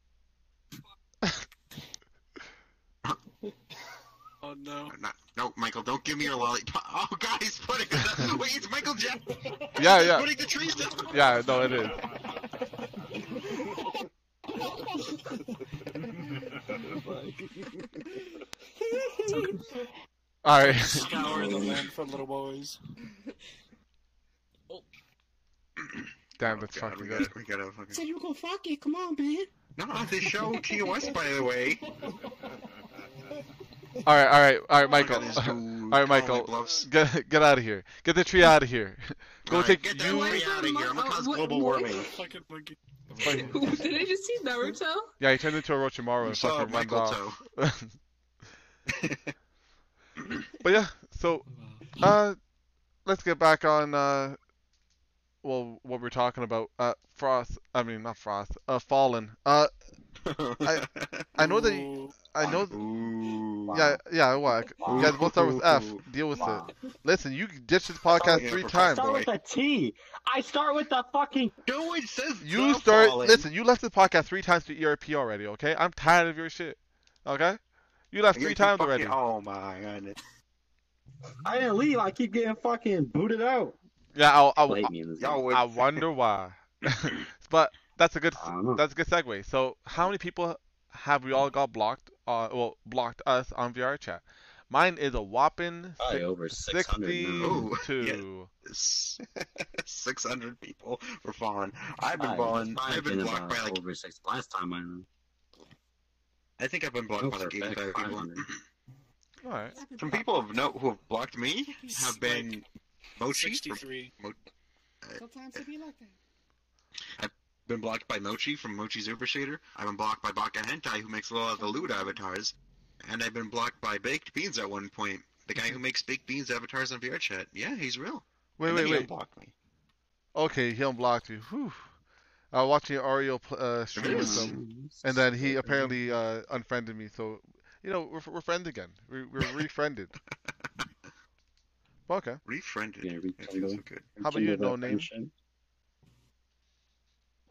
Oh no. Not, no, Michael, don't give me your lollipop. Oh, God, he's putting Wait, it's Michael Jackson. Yeah, yeah. putting the trees down. Yeah, no, it is. Alright. Scour the land for little boys. Damn, that's God, fucking we good. gotta, we gotta fucking. Said you were gonna fuck it. Come on, man. No, the show TOS, by the way. Alright, alright, alright, Oh, Michael. God, these dudes Alright, calling Michael. bluffs. Get get out of here. Get the tree out of here. Go Alright, take get that you. tree out of here. I'm gonna cause What- global what- warming. Fucking monkey. Fucking- Did I just see Naruto? Yeah, he turned into a Orochimaru You and saw fucking runs Michael off. But yeah, so uh, let's get back on uh, well, what we're talking about. Uh, Frost. I mean, not Frost. Uh, Fallen. Uh, I I know that. You, I know. Ooh. Yeah, yeah. What? You guys both start with F. Deal with it. Listen, you ditched this podcast yeah, three for times. Start with a T. I start with the fucking. No one says You start. fallen. Listen, you left the podcast three times to ERP already. Okay, I'm tired of your shit. Okay, you left three times fucking- already. Oh my goodness. I didn't leave. I keep getting fucking booted out. Yeah, I'll, I'll, Blame me in this game. Y'all would. I wonder why. but that's a good I don't know. that's a good segue. So how many people have we all got blocked? Uh, well, blocked us on VR chat. Mine is a whopping Probably six- over 600 now. Ooh, sixty-two. 600 people for fallen. I've been I've fallen. I've been blocked by like. over six. Last time I I think I've been blocked know by for like a fact 85 people. 500. All right. Some people have no who have blocked me have been Mochi. from- 63. Mo- Sometimes it be like that. Been blocked by Mochi from Mochi's Uber Shader. I've been blocked by Baka Hentai, who makes a lot of the lewd avatars. And I've been blocked by Baked Beans at one point. The guy who makes Baked Beans avatars on VRChat. Yeah, he's real. Wait, And wait, then he wait. unblocked me. Okay, he unblocked you. Whew. I was watching Ariel uh, stream with him, and then he apparently uh, unfriended me. So, you know, we're, we're friends again. We're, we're refriended. okay. Refriended. Yeah, It so How about you, no name? friendship.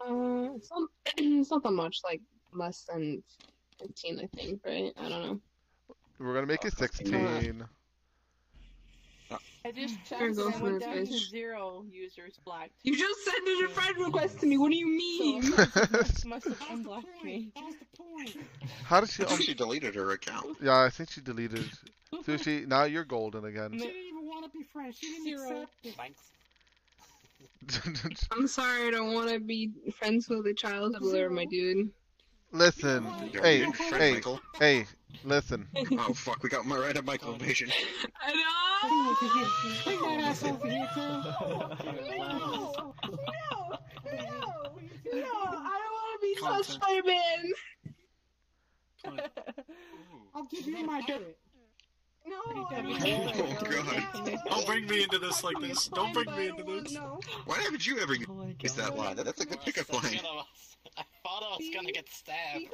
Uh, it's not, it's not that much, like less than 15, I think, right? I don't know. We're gonna make it sixteen. I just checked and I went my down to zero users blocked. You just sent a friend request to me. What do you mean? So must, must have unblocked me. That the point. How did she? I think Um, she deleted her account. yeah, I think she deleted. Sushi, now you're golden again. She didn't even want to be friends. She didn't Zero. accept it. Thanks. I'm sorry, I don't want to be friends with a child killer, my dude. listen, Yo, hey, dude, hey, Michael. hey, listen. Oh fuck, we got Miranda Michael invasion. I know. Bring that ass over here, too. know. No, no, no, I don't want to be Content. touched by a man. I'll give you my dirt. No, Oh god. Don't bring me into this like this. Don't bring me into this. Why haven't you ever oh used that line? That's a good pickup line. I thought I was gonna get stabbed.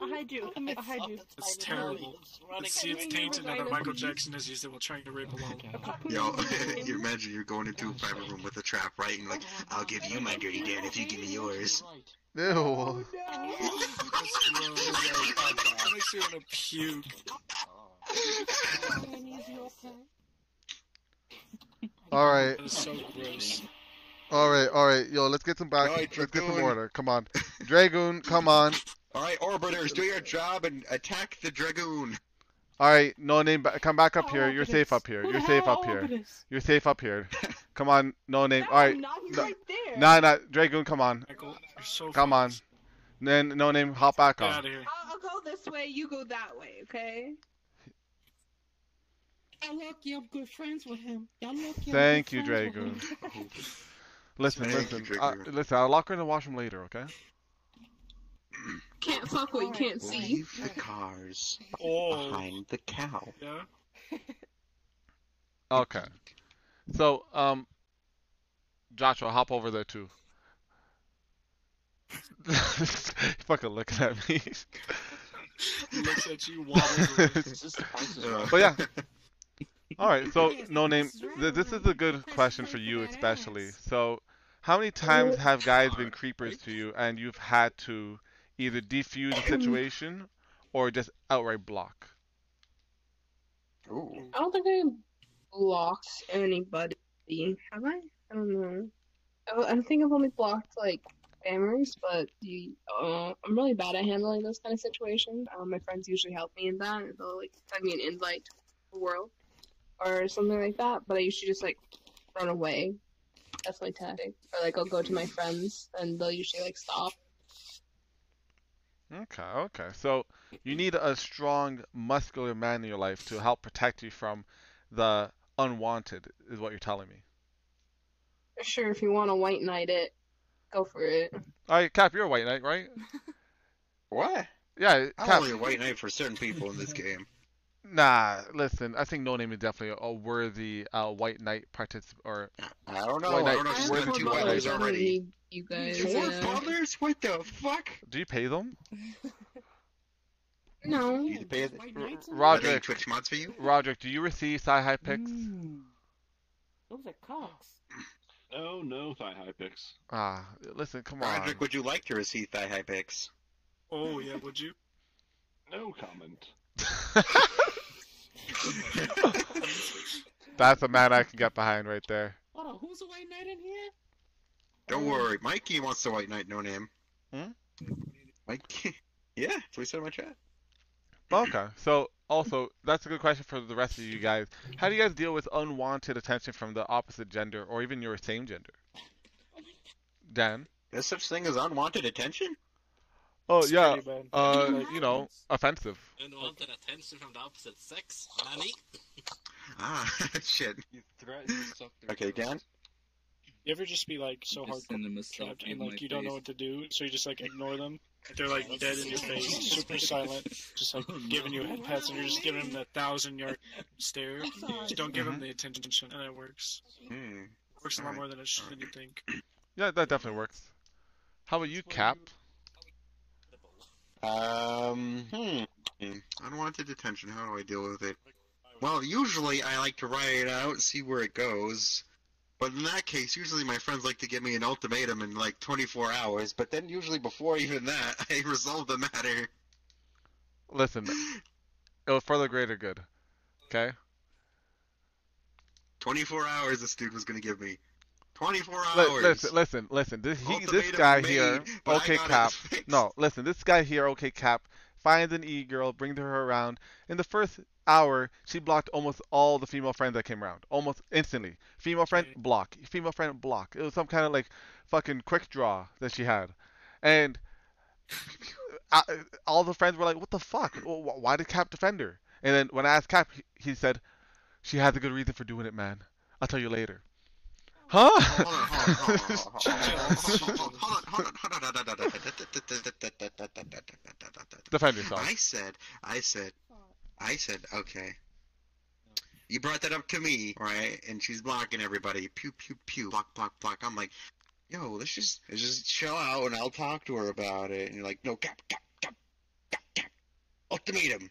I hide you. I hide you. It's terrible. It's, see, it's tainted now that Michael Jackson has used it while trying to rape a lol. Yo, you imagine you're going into a private room with a trap, right? And like, I'll give you my dirty Dan if you give me yours. Ew. That's gross. It makes me want to puke. All right, That is so gross. all right, all right. Yo, let's get some back. Alright, let's get some Dragoon. order. Come on, Dragoon. Come on. All right, orbiters, do your job and attack the dragoon. All right, no name. ba- Come back up here. You're safe up here. You're safe up here. You're safe up here. Come on, no name. All right. I'm No- right. Nah, nah. Dragoon, come on. Michael, you're so Come on. Then no name. Hop back Get on. here. I'll, I'll go this way. You go that way. Okay. Y'all lucky I'm good friends with him. Y'all lucky I'm Thank good you, friends with Dragoon. him. Listen, Thank you, listen. Dragoon. listen, I'll lock her in the washroom later, okay? Can't fuck what you can't see. Leave the cars Oh, behind the cow. yeah. Okay. So, um, Joshua, hop over there too. He's fucking looking at me. He looks at you, wobbles away. It's just the price is right. But yeah. All right. So, no name. this is th- This is a good question for you, especially. So, how many times have guys been creepers to you, and you've had to either defuse the situation or just outright block? Ooh. I don't think I blocked anybody. Have I? I don't know. I, I think I've only blocked like spammers, but the uh, I'm really bad at handling those kind of situations. Um, my friends usually help me in that. They'll like send me an invite to the world or something like that. But I usually just like run away. That's my tactic. Or like I'll go to my friends and they'll usually like stop. Okay, okay. So you need a strong, muscular man in your life to help protect you from the unwanted, is what you're telling me. Sure, if you want to white knight it, go for it. All right, Cap, you're a white knight, right? What? Yeah, I'm Cap. only a white knight for certain people in this game. Nah, listen. I think No Name is definitely a worthy uh, white knight participant. Or I don't know. White I don't know. I She's We're got the two four white brothers brothers. I don't already. you guys. Four yeah. brothers? What the fuck? do you pay them? No. You pay the, White knights are they Roderick, Twitch mods for you? Roderick, do you receive sci high picks? Mm. Those are cocks. Oh no, thigh high picks. Ah, listen, come on. Roderick, would you like to receive thigh high picks? Oh yeah, would you? No comment. That's a man I can get behind right there. Hold on, who's a white knight in here? Don't worry, Mikey wants the white knight, no name. Hmm? Mikey? Yeah, that's what he said in my chat. Okay, so also that's a good question for the rest of you guys. How do you guys deal with unwanted attention from the opposite gender or even your same gender? Dan? There's such thing as unwanted attention? Oh yeah, uh, you know, offensive. Unwanted attention from the opposite sex. Nani? Ah, shit. You threaten to Okay. Dan? You ever just be like so hard send them a trapped and like my you don't know what to do, so you just like ignore them. They're like dead in your face, super silent, just like giving you head pats, and you're just giving them the thousand yard stare. Just don't give them the attention, and it works. Hmm. Works a lot Alright. more than it should, than you think. Yeah, that definitely works. How about you, Cap? Um, hmm. Unwanted attention, how do I deal with it? Well, usually I like to write it out, see where it goes. But in that case, usually my friends like to give me an ultimatum in like 24 hours, but then usually before even that, I resolve the matter. Listen, it was for the greater good. Okay? 24 hours this dude was gonna give me. 24 Li- hours! listen, listen, listen. This he, this guy made, here, but okay, Cap. No, listen, this guy here, okay, Cap, finds an e-girl, brings her around. In the first hour, she blocked almost all the female friends that came around, almost instantly. Female friend block, female friend block. It was some kind of like fucking quick draw that she had, and I, all the friends were like, "What the fuck? Wh- wh- Why did Cap defend her?" And then when I asked Cap, he, he said, "She has a good reason for doing it, man. I'll tell you later." Huh? Defend yourself. I said, I said, I said, okay. You brought that up to me, right? And she's blocking everybody. Pew pew pew. Block block block. I'm like, yo, let's just let's just chill out and I'll talk to her about it. And you're like, no, cap cap cap cap cap. Ultimatum.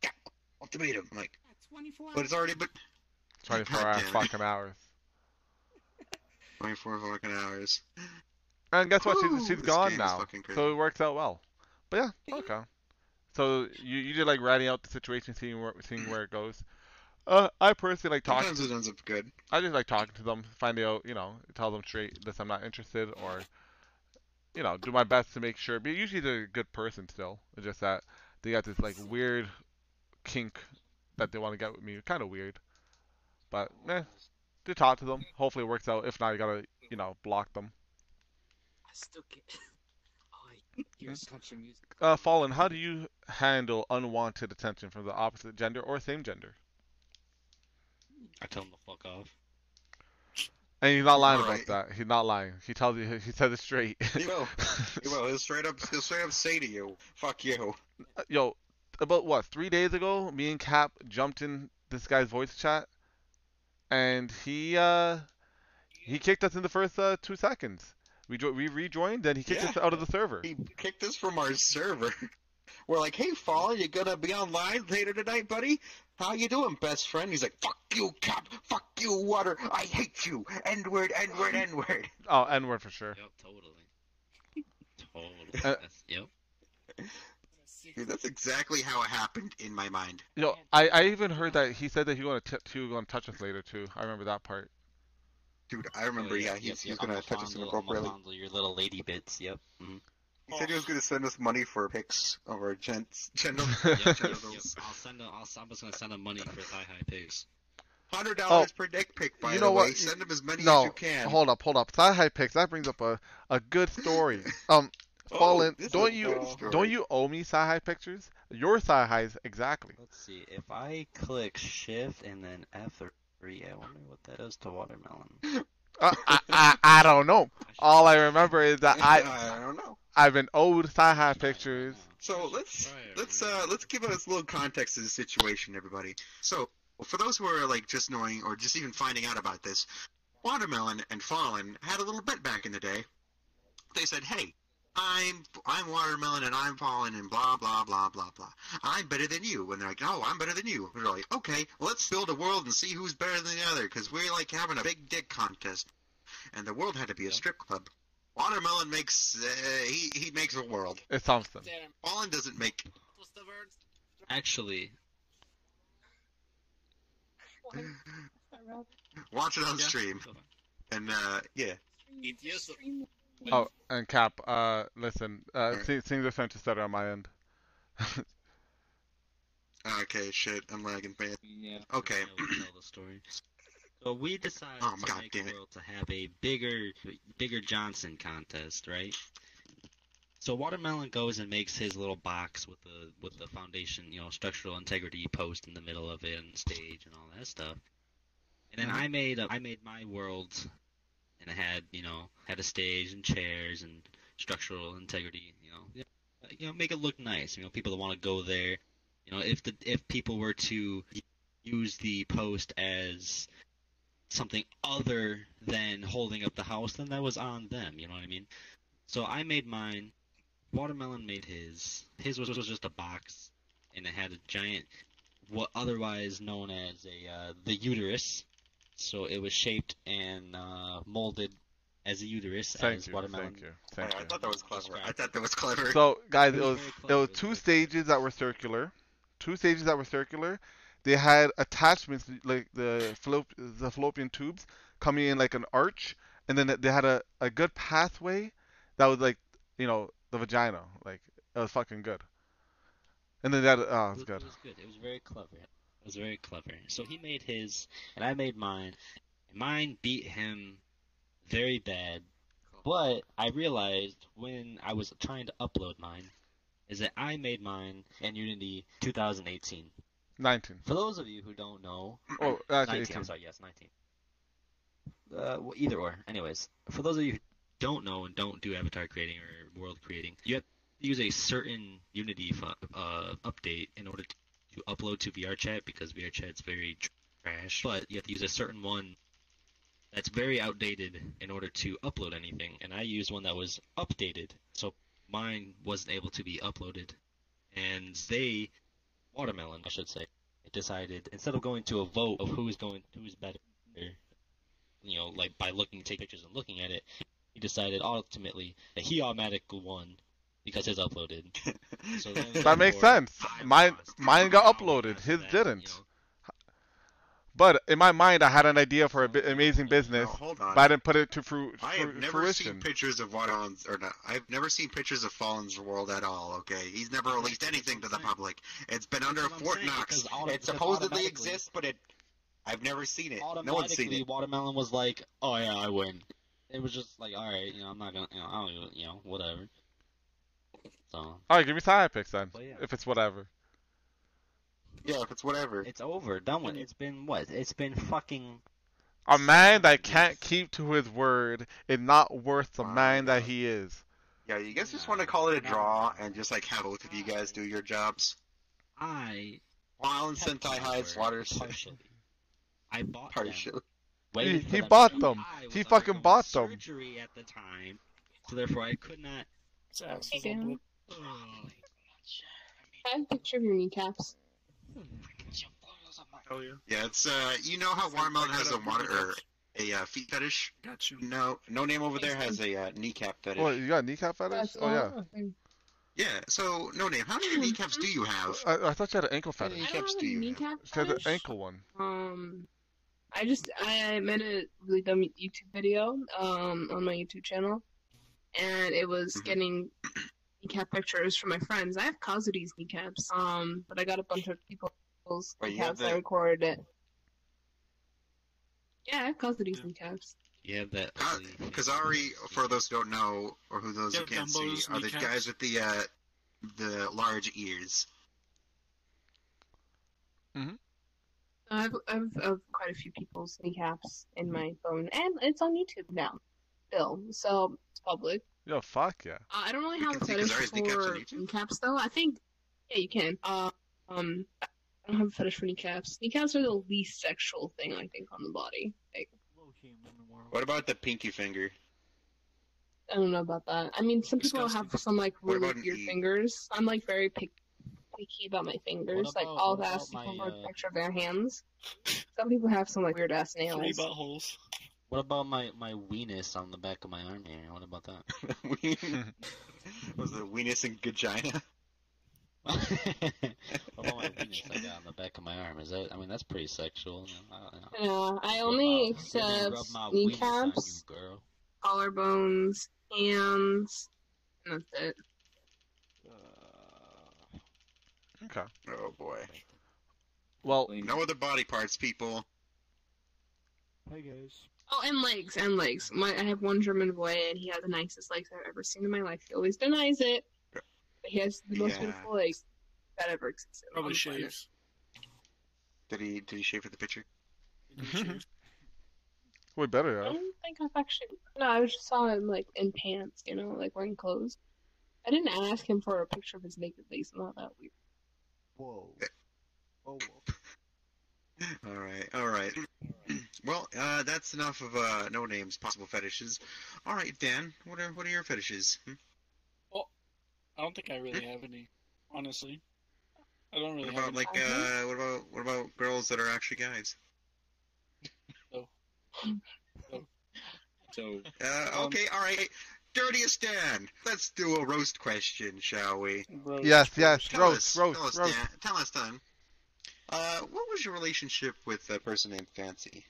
Cap. Ultimatum. I'm like, 24 but it's already been 24 God hours, damn it. fucking hours. 24 fucking hours. And guess what? Whew, she's she's gone now, so it works out well. But yeah, okay. So you you did like writing out the situation, seeing where seeing where it goes. Uh, I personally like talking. Sometimes it ends up good. I just like talking to them, finding out, you know, tell them straight that I'm not interested, or you know, do my best to make sure. But usually they're a good person still. It's just that they got this like weird kink that they want to get with me. Kind of weird, but eh, do talk to them. Hopefully it works out. If not, you gotta, you know, block them. I still get. Oh, I hear such a music. Uh, Fallen, how do you handle unwanted attention from the opposite gender or same gender? I tell him to fuck off. And he's not lying Alright. about that. He's not lying. He tells you. He says it straight. He will. He will. He'll straight up. He'll straight up say to you, "Fuck you." Yo, about what? Three days ago, me and Cap jumped in this guy's voice chat, and he uh he kicked us in the first uh, two seconds. We jo- we rejoined, and he kicked Yeah. us out of the server. He kicked us from our server. We're like, "Hey, Fall, you gonna be online later tonight, buddy? How you doing, best friend?" He's like, "Fuck you, Cap. Fuck you, Water. I hate you. N word, N word, N word." Oh, N word for sure. Yep, totally. Totally. Uh, yep. Dude, that's exactly how it happened in my mind. Yo, I, I even heard that he said that he gonna t- he was gonna touch us later too. I remember that part. Dude, I remember. Oh, yeah, yep, he's, yep, he's yep. gonna touch us fondle- I'ma inappropriately. fondle your little lady bits. Yep. hmm He said he was gonna send us money for pics of our gents, genitals. Yep, yep, yep. I'll send. A, I'll, I'm just gonna send him money for thigh high pigs. Hundred dollars Oh, per dick pic, by you the know way. what? Send him as many no, as you can. hold up, hold up. Thigh high pics. That brings up a, a good story. Um, Oh, Fallen, this is don't you don't you owe me thigh high pictures? Your thigh highs exactly. Let's see. If I click Shift and then F3, I wonder what that does to watermelon. Uh, I, I I don't know. All I remember is that I I don't know. I've been owed thigh high pictures. So let's let's uh let's give us a little context to the situation, everybody. So for those who are like just knowing or just even finding out about this, Watermelon and Fallen had a little bet back in the day. They said, "Hey, I'm I'm Watermelon and I'm Fallen and blah blah blah blah blah. I'm better than you." And they're like, "Oh, I'm better than you." And they're like, "Okay, let's build a world and see who's better than the other because we're like having a big dick contest." And the world had to be a strip club. Watermelon makes uh, he he makes a world. It's something. Fallen doesn't make What's the word? Actually, Watch it on Yeah. stream. And uh yeah. Yes. Oh, and Cap, uh, listen, uh, th- things are starting to stutter on my end. Okay, shit, I'm lagging bad. Yeah. Okay. Tell the story. So we decided Oh, to God make damn a it. world to have a bigger, bigger Johnson contest, right? So Watermelon goes and makes his little box with the with the foundation, you know, structural integrity post in the middle of it and stage and all that stuff. And then I made a, I made my world, and it had you know had a stage and chairs and structural integrity, you know, you know, make it look nice. You know, people that want to go there. You know, if the if people were to use the post as something other than holding up the house, then that was on them. You know what I mean? So I made mine. Watermelon made his. His was, was just a box, and it had a giant, what otherwise known as a uh, the uterus. So it was shaped and uh, molded as a uterus Thank as you, watermelon. thank you, thank I you. thought that was clever. I thought that was clever. So, guys, It it was was very it was it was two very stages that were circular, two stages that were circular. They had attachments like the fallop- the fallopian tubes coming in like an arch, and then they had a, a good pathway that was like you know the vagina, like it was fucking good. And then that oh, it's It good. was good. It was very clever. Was very clever. So he made his, and I made mine. Mine beat him very bad, but I realized when I was trying to upload mine, is that I made mine in Unity 2018. 19. For those of you who don't know, Oh, actually 19, 18. I'm sorry, yes, 19. Uh, well, either or. Anyways, for those of you who don't know and don't do avatar creating or world creating, you have to use a certain Unity fu- uh, update in order to, to upload to VRChat because VRChat's very trash. But you have to use a certain one that's very outdated in order to upload anything. And I used one that was updated, so mine wasn't able to be uploaded. And they, Watermelon, I should say, decided instead of going to a vote of who's going, who's better, you know, like by looking, take pictures and looking at it, he decided ultimately that he automatically won because his uploaded. So That makes sense. Mine mine got uploaded. His didn't. But in my mind, I had an idea for an amazing business, hold on. but I didn't put it to fru- I have never fruition. seen pictures of Watermelon's, or not. I've never seen pictures of Fallen's world at all. Okay, he's never released anything to the public. It's been under That's Fort saying, Knox. It supposedly exists, but it. I've never seen it. No one's seen automatically it. Watermelon was like, "Oh yeah, I win." It was just like, "All right, you know, I'm not gonna, you know, I don't, even- you know, whatever." So All right, give me side picks then, But yeah. if it's whatever. Yeah, if it's whatever. it's over, done with. It's been what? It's been fucking. A man that can't keep to his word is not worth the man that he is. Yeah, you guys just want to call it a draw and just like have both of you guys do your jobs. I While in kept Sentai my High's water partially. I bought them. partially. waited He- he them bought them. He fucking undergoing bought them. Surgery at the time, so therefore I could not. It's Hey, Dan. Oh, I have a picture of your kneecaps. Oh yeah. Yeah, it's uh, you know how Watermelon has a water or a uh, feet fetish. Got you. No, no name over there has a uh, kneecap fetish. What, you got a kneecap fetish? That's Oh yeah. awesome. Yeah, so no name. How many kneecaps do you have? I, I thought you had an ankle fetish. many I don't kneecaps have do a you have? kneecap She has an fetish. ankle one. Um, I just I made a really dumb YouTube video um on my YouTube channel, and it was Mhm. getting kneecap pictures from my friends. I have Kazudi's kneecaps, um, but I got a bunch of people's Wait, you have kneecaps. I recorded it. Yeah, I have Kazudi's kneecaps. You have that. Ka- ugly thing. Kazari, for those who don't know, or who those who can't see, Dumbo's are the kneecaps. guys with the uh, the large ears. I have, I have, I have quite a few people's kneecaps in my phone, and it's on YouTube now, still, so it's public. Yo, fuck yeah. Uh, I don't really You have a can see fetish Kazari's kneecaps for kneecaps, though. I think, yeah, you can. Uh, um, I don't have a fetish for kneecaps. Kneecaps are the least sexual thing I think on the body. Like, What about the pinky finger? I don't know about that. I mean, some people Disgusting. have some like What really about weird E? fingers. I'm like very pick, picky about my fingers. like, about- I'll what ask people my, for a picture of their hands. Some people have some like weird ass nails. Three nails. buttholes. What about my my weenus on the back of my arm here? What about that? Was it weenus and vagina? what about my weenus I got on the back of my arm? Is that? I mean, that's pretty sexual. you I, I, Yeah, I only my- accept rub my kneecaps, you, girl. collarbones, hands, and that's it. Uh, okay. Oh boy. Well, No other body parts, people. Hey guys. Oh, and legs, and legs. My, I have one German boy, and he has the nicest legs I've ever seen in my life. He always denies it, but he has the most Yeah. beautiful legs that ever existed. on Probably the planet. shaves. Did he did he shave for the picture? we better I have. don't think I've actually. No, I just saw him like in pants, you know, like wearing clothes. I didn't ask him for a picture of his naked legs. Not that weird. Whoa. Oh, All right, all right. well, uh, that's enough of uh, no names, possible fetishes. All right, Dan, what are what are your fetishes? Hmm? I don't think I really have any, honestly. I don't really What have about like any. uh, what about what about girls that are actually guys? So Uh, Um, okay, all right. Dirtiest Dan. Let's do a roast question, shall we? roast, Yes, yes. Tell Roast, us, roast, tell us, roast. Dan. Tell us, Dan. Uh, what was your relationship with a person named Fancy?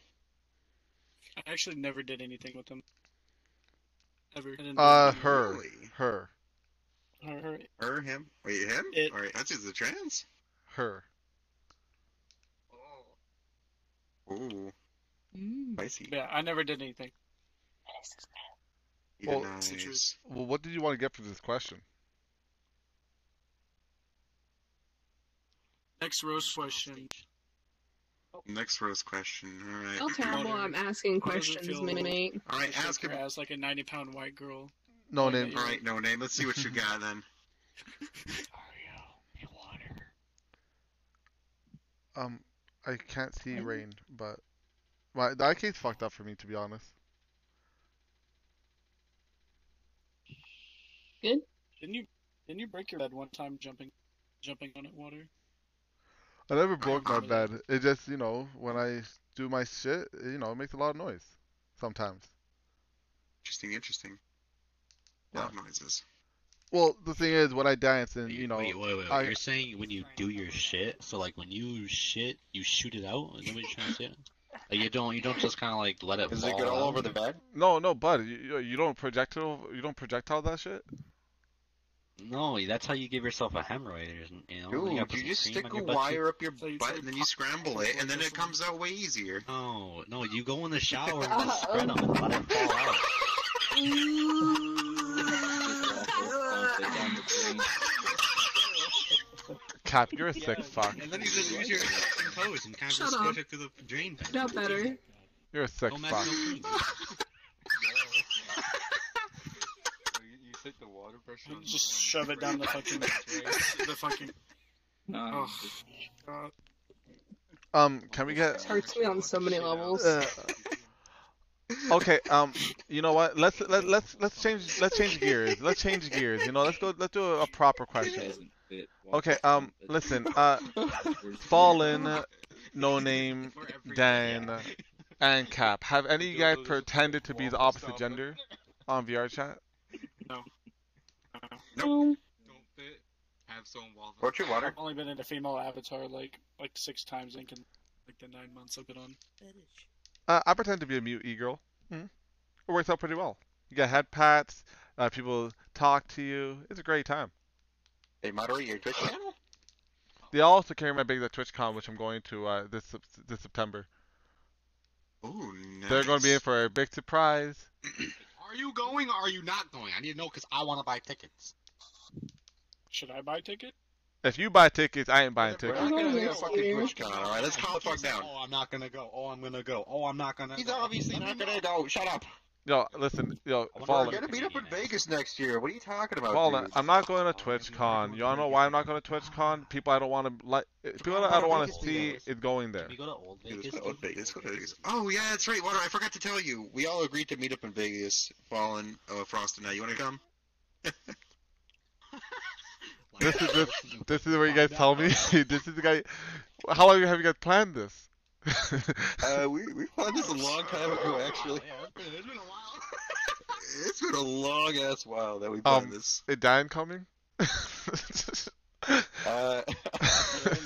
I actually never did anything with them. Ever. I didn't Uh, anything. her. Really? Her. Her, her, Her, him? Wait, him? It- Alright, that's just a trans? Her. Ooh, Mm. spicy. yeah, I never did anything. Well, denies. Well, what did you want to get from this question? Next roast question. Next roast question. Alright. How terrible I'm asking How does it questions, feel mate. Alright, to ask her him. as like a 90 pound white girl. No Like, name. Alright, no name. Let's see what you got then. Um, I can't see rain, but my the IK's fucked up for me to be honest. Good. Didn't you didn't you break your bed one time jumping jumping on it water? I never broke my bed. It just, you know, when I do my shit, you know, it makes a lot of noise. Sometimes. Interesting, interesting. Loud noises. Well, the thing is, when I dance and you know, Wait, wait, wait. I, You're saying when you do your shit, so like when you shit, you shoot it out? Is that what you're trying to say? Like you don't, you don't just kind of like let it Does fall it get all out? over the bed? no, no, bud, you, you- you don't projectile, you don't projectile that shit. No, that's how you give yourself a hemorrhoid. You know, you, Dude, put you just stick a wire cheek. up your butt and then you scramble it, and then it comes out way easier. No, no, you go in the shower and just spread them and let it fall out. Cap, you're a sick fuck. And then you just use your toes and kind of Shut just up. squish it through the drain pan. Got better. You're a sick Don't fuck. no cream. You take the water pressure. on Just the- shove it down the fucking the fucking. No, Oh, Um, can we get? This hurts me on so many levels. Uh, okay. Um, you know what? Let's let, let's let's change let's change gears. Let's change gears. You know, let's go. Let's do a, a proper question. Okay. Um, listen. Uh, Fallen, No Name, Dan, and Cap. Have any of you guys pretended to be the opposite gender on VR chat? No. Nope. Don't fit. Have some water. What's your water? I've only been in a female avatar like like six times in like the nine months I've been on. Uh, I pretend to be a mute e-girl. Mm. It works out pretty well. You get head pats. Uh, people talk to you. It's a great time. They moderate your Twitch channel? They also carry my big at TwitchCon, which I'm going to uh, this this September. Ooh, nice. They're going to be in for a big surprise. Are you going or are you not going? I need to know because I want to buy tickets. Should I buy a ticket? If you buy tickets, I ain't buying We're tickets. not gonna Oh, get a fucking dear. Alright? Let's calm the fuck down. Oh, I'm not gonna go. Oh, I'm gonna go. Oh, I'm not gonna. He's go. obviously not gonna go. Shut up. Yo, listen, yo, wonder We're gonna meet up in Vegas next year. What are you talking about, Fallen. dude? I'm not going to TwitchCon. You all know why I'm not going to TwitchCon? People I don't want to like. People I don't want to see is going there. Can we go to Old Vegas? go to Vegas. Go to Vegas. Oh yeah, that's right. Water. I forgot to tell you. We all agreed to meet up in Vegas. Fallen, uh, Frost, and I. You want to come? This is this, this is where you guys tell me. this is the guy. How long have you guys planned this? Uh, we we planned this a long time ago, actually. It's been a long ass while that we planned Um, this. is Dan coming? Uh,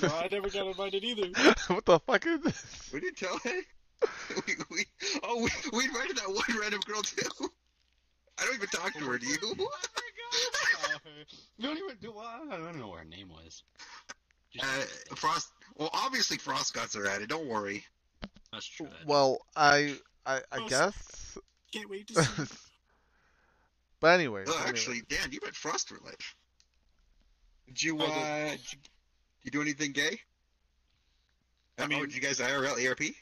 no, I never got invited either. what the fuck is this? we didn't tell him. We, we oh we, we invited that one random girl too. I don't even talk to her. Do you? You don't even do. I don't know what her name was. Uh, Frost. Well, obviously Frost got her at it. Don't worry. That's true. Well, I I, I Oh, guess. Can't wait to see. but anyway, Oh, anyway. actually, Dan, you met Frost for life. Did you uh? did. Did you, you do anything gay? I I mean- mean, did you guys IRL ERP?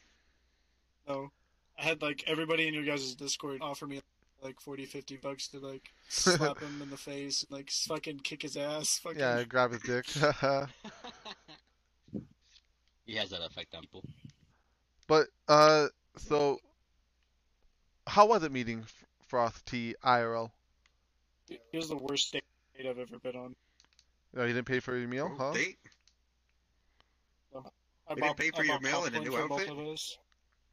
No. I had like everybody in your guys' Discord offer me like 40, 50 bucks to like slap him in the face and like fucking kick his ass. Fucking Yeah, grab his dick. He has that effect on people. but uh, so how was it meeting F- Frost T IRL? It was the worst date I've ever been on. No, you didn't pay for your meal, huh? Date? I They didn't pay for I your bought meal and a popcorn new for outfit? Both of us.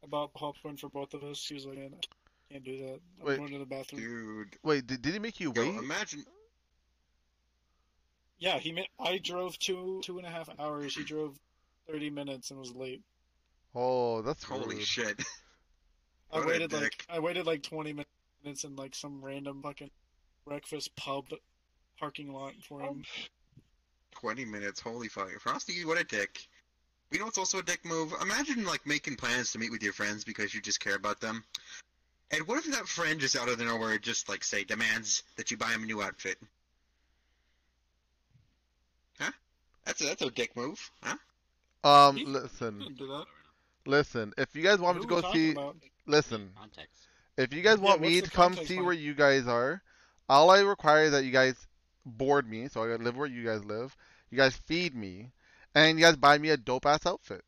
I bought popcorn for both of us. She was like, man, I can't do that. I'm Wait. going to the bathroom. Dude. Wait, did, did he make you Yo, wait? imagine. Yeah, he made, I drove two two and a half hours. He drove 30 minutes and was late. Oh, that's Holy rude. shit. I What waited like. I waited like 20 minutes in like some random fucking breakfast pub parking lot for him. 20 minutes, holy fuck. Frosty, what a dick. You know it's also a dick move? Imagine, like, making plans to meet with your friends because you just care about them. And what if that friend just out of nowhere just, like, say, demands that you buy him a new outfit? Huh? That's a, that's a dick move, huh? Um, listen, listen. If you guys want me to go see, about? listen. Context. If you guys want what's me to come see on where you guys are, all I require is that you guys board me, so I gotta live where you guys live. You guys feed me, and you guys buy me a dope ass outfit.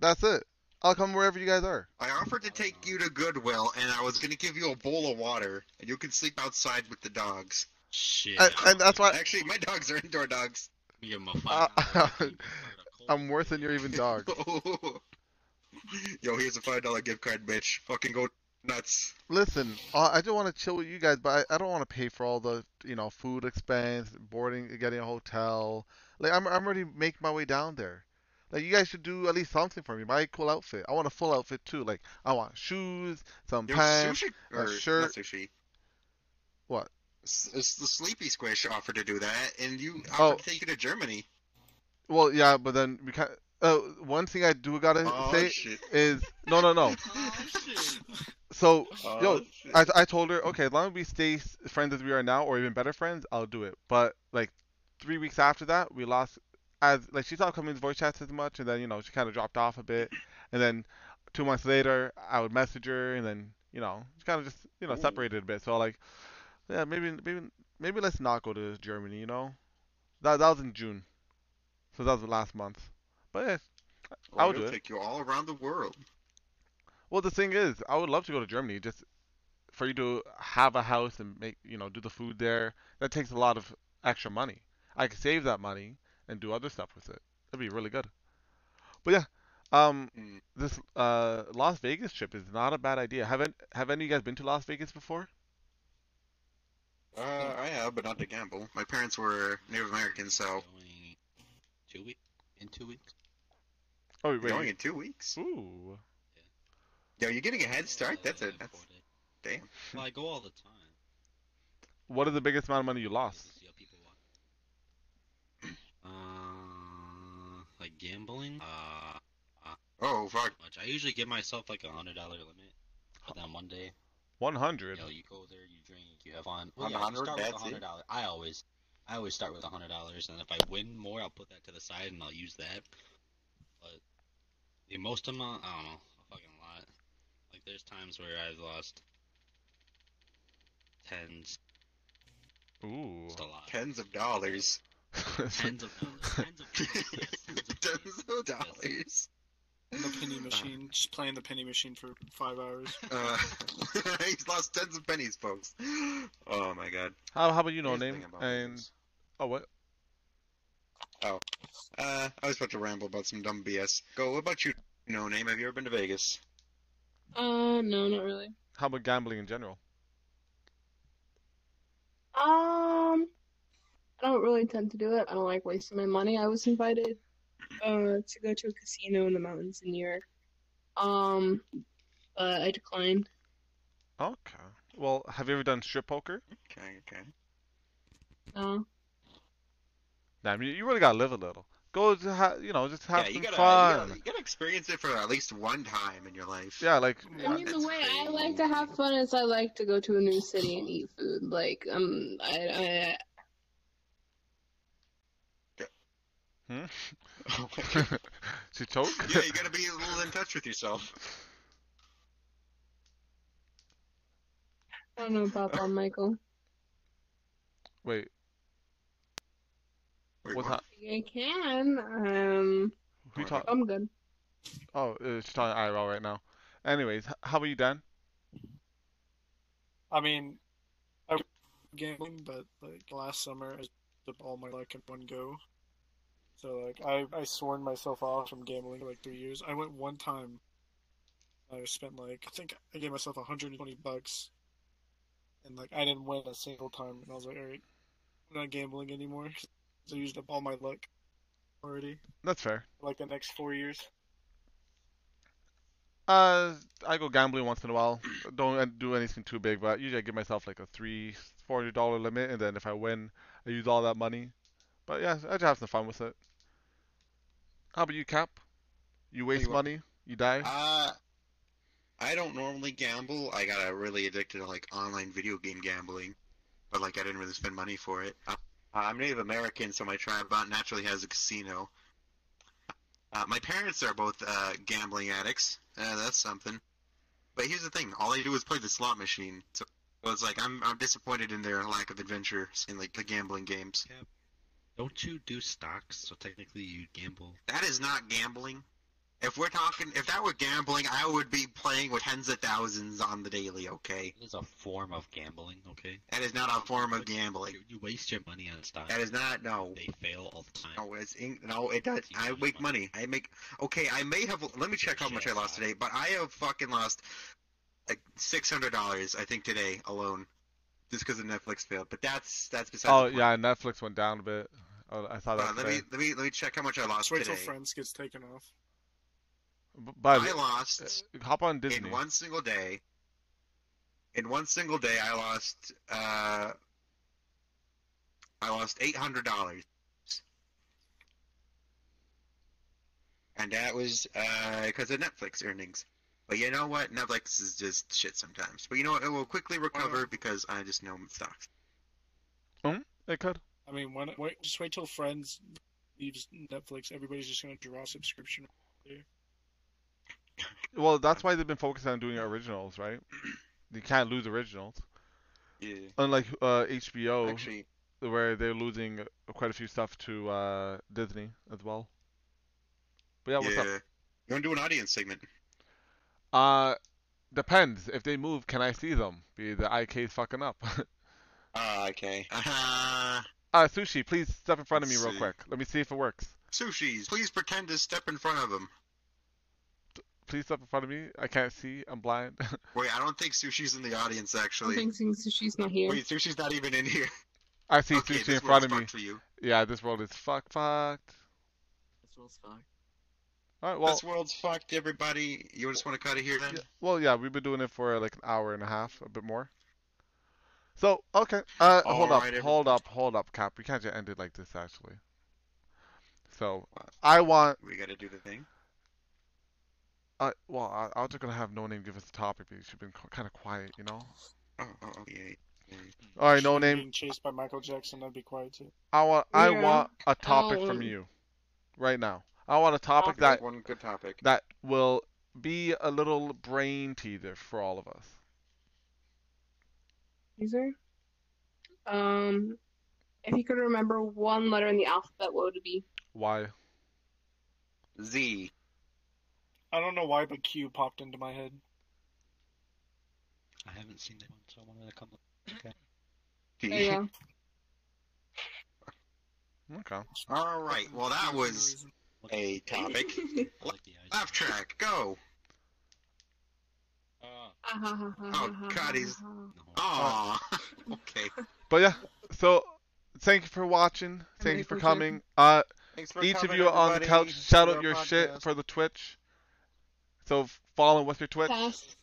That's it. I'll come wherever you guys are. I offered to take you to Goodwill, and I was gonna give you a bowl of water, and you could sleep outside with the dogs. Shit. And, and that's why Actually, my dogs are indoor dogs. Give him a five. uh, I'm worse than your even dog. Yo, here's a five dollar gift card, bitch. Fucking go nuts. Listen, uh, I just want to chill with you guys, but I, I don't want to pay for all the you know food expense, boarding, getting a hotel. Like I'm I'm already making my way down there. Like you guys should do at least something for me. Buy a cool outfit. I want a full outfit too. Like I want shoes, some Yo, pants, sushi a shirt. sushi. What? It's the Sleepy Squish offered to do that, and you Oh. offered to take you to Germany. Well, yeah, but then we can Uh, one thing I do gotta Oh, say shit. is no, no, no. So, Oh, yo, shit. I, I told her, okay, as long as we stay friends as we are now, or even better friends, I'll do it. But like three weeks after that, we lost. As like she stopped coming to voice chats as much, and then you know she kind of dropped off a bit, and then two months later, I would message her, and then you know she kind of just you know Ooh. separated a bit. So like, yeah, maybe maybe maybe let's not go to Germany. You know, that that was in June, so that was the last month. But yeah, I would do it. take you all around the world. Well, the thing is, I would love to go to Germany. Just for you to have a house and make, you know, do the food there. That takes a lot of extra money. I could save that money and do other stuff with it. That'd be really good. But yeah, um, Mm. this uh Las Vegas trip is not a bad idea. Haven't have any of you guys been to Las Vegas before? Uh, I have, but not to gamble. My parents were Native Americans, so two weeks. In two weeks. Oh we're wait, going in two weeks. ooh, Yo, you're getting a head start. That's Uh, it. That's four days. damn. Well, I go all the time. what is the biggest amount of money you lost? See how people walk. Uh, like gambling. Uh, Oh fuck. much. I usually give myself like a hundred dollar limit. But then one day, One hundred. you know, you go there, you drink, you have fun. Well, yeah, you 100, start with a that's it? hundred dollars. I always, I always start with a hundred dollars, and if I win more, I'll put that to the side and I'll use that. But the most amount, I don't know, a fucking lot. Like there's times where I've lost tens, Ooh. just a lot. Tens of dollars. Tens of dollars. Tens of dollars. Yes, tens of Tens of dollars. The penny machine, just playing the penny machine for five hours. Uh, he's lost tens of pennies, folks. Oh my god. How how about you know Here's the name thing about and Vegas. Oh what? Oh. Uh, I was about to ramble about some dumb BS. Go. What about you? No name. Have you ever been to Vegas? Uh, no, not really. How about gambling in general? Um, I don't really tend to do it. I don't like wasting my money. I was invited uh to go to a casino in the mountains in New York. Um, but I declined. Okay. Well, have you ever done strip poker? Okay. Okay. No. Nah, I mean, you really gotta live a little. Go to ha- you know, just have yeah, you some gotta, fun. You, gotta, you gotta experience it for at least one time in your life. Yeah, like I mean, the way I like to have fun is I like to go to a new city and eat food. Like, um, I, hmm? Oh my God. she choke? yeah, you gotta be a little in touch with yourself. I, I don't know about that, Michael. Wait, Wait, what's what? that? I can. Um, Who talk? I'm good. Oh, uh, she's talking IRL right now. Anyways, h- how about you, Dan? I mean, I gambling, but like last summer, I did all my luck in one go. So like, I I sworn myself off from gambling for like three years. I went one time. I spent like I think I gave myself 120 bucks, and like I didn't win a single time. And I was like, all right, I'm not gambling anymore. So I used up all my luck already. That's fair. Like the next four years. Uh, I go gambling once in a while. Don't uh, do anything too big, but usually I give myself like a three, four hundred dollar limit, and then if I win, I use all that money. But yeah, I just have some fun with it. How about you, Cap? You waste what. money, you die. Uh, I don't normally gamble. I got really addicted to like online video game gambling, but like I didn't really spend money for it. Uh, I'm Native American, so my tribe uh, naturally has a casino. Uh, my parents are both uh, gambling addicts. Uh, that's something. But here's the thing: all they do is play the slot machine. So it's like I'm I'm disappointed in their lack of adventure in like the gambling games. Don't you do stocks? So technically, you gamble. That is not gambling. If we're talking, if that were gambling, I would be playing with tens of thousands on the daily. Okay, It is a form of gambling. Okay. that is not a form of gambling. You waste your money on stocks. That is not no. They fail all the time. No, it's in, no, it does. I make money. I make. Okay, I may have. Let me check how much I lost today, but I have fucking lost like six hundred dollars. I think today alone, just because the Netflix failed. But that's that's besides. Oh the point. yeah, Netflix went down a bit. Oh, I saw that Uh, let today. me let me let me check how much I lost Just wait till. Friends gets taken off. B- But I lost hop on Disney. in one single day. In one single day, I lost. Uh, I lost eight hundred dollars, and that was because of Netflix earnings. But you know what? Netflix is just shit sometimes. But you know what? It will quickly recover because I just know stocks. Hmm? It could. I mean, when, wait, just wait till Friends leaves Netflix. Everybody's just gonna draw a subscription. there. Well, that's why they've been focused on doing originals, right? You can't lose originals. Yeah. Unlike uh, HBO, Actually- where they're losing quite a few stuff to uh, Disney as well. But yeah, what's yeah. up? You want to do an audience segment? Uh, depends. If they move, can I see them? Be the IK's fucking up. Ah, okay. Uh, uh, sushi, please step in front of me Let's real see. quick. Let me see if it works. sushis, please pretend to step in front of him. Please step in front of me. I can't see. I'm blind. Wait, I don't think sushi's in the audience actually. I actually. think she's not here. Wait, sushi's not even in here. I see Okay, sushi in front of me. for you. Yeah, this world is fuck fucked. This world's fucked. All right, well, this world's fucked, everybody. You just want to cut it here then? well, yeah, we've been doing it for like an hour and a half, a bit more. So, okay, uh, hold up, Alright, hold up, hold up, Cap. We can't just end it like this, actually. So, I want, We gotta do the thing. Uh, well, I, I was just gonna have No Name give us the topic, but she's been kind of quiet, you know. Oh, oh, oh, yeah. yeah. All right, No Name. Being chased by Michael Jackson, I'd be quiet too. I want, I want a topic from um, you, right now. I want a topic that One good topic. that will be a little brain teaser for all of us. User. Um, if you could remember one letter in the alphabet, what would it be? Why? Z. I don't know why, but Q popped into my head. I haven't seen that one, so I wanted to come. Okay. There you go. Okay. All right. Well, that was a topic. I like the eyes. Laugh track. Go. oh, Oh, God, he's. Aw. okay. But yeah, so thank you for watching. Thank you for for coming. Uh, for each of coming, you on the couch, shout out our your shit for the Twitch. So follow with your Twitch. Pass.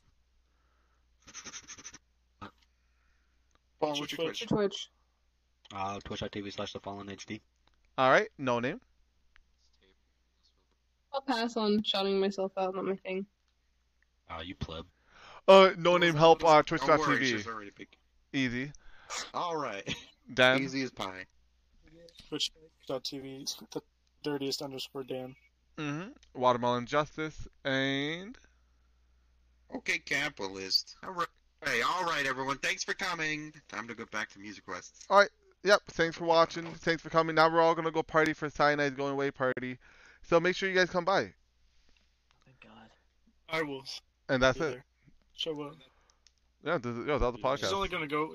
Follow What's with your your Twitch? Twitch. Twitch. Uh, Twitch.tv slash the fallen HD. All right, no name. I'll pass on shouting myself out, not my thing. Uh, you pleb. Uh, no name help uh, Don't Twitch.tv. she's already big. Easy. All right. Dan. Easy as pie. Twitch.tv, the dirtiest underscore Dan. Mm-hmm. Watermelon Justice and Okay, capitalist. All right. Hey, all right, everyone. Thanks for coming. Time to go back to music quests. all right. Yep. Thanks for watching. Thanks for coming. Now we're all gonna go party for Cyanide's going away party. So make sure you guys come by. Thank God. I will. And that's be it. there. Show up. Yeah, this is, yeah, that was the She's podcast. only gonna go.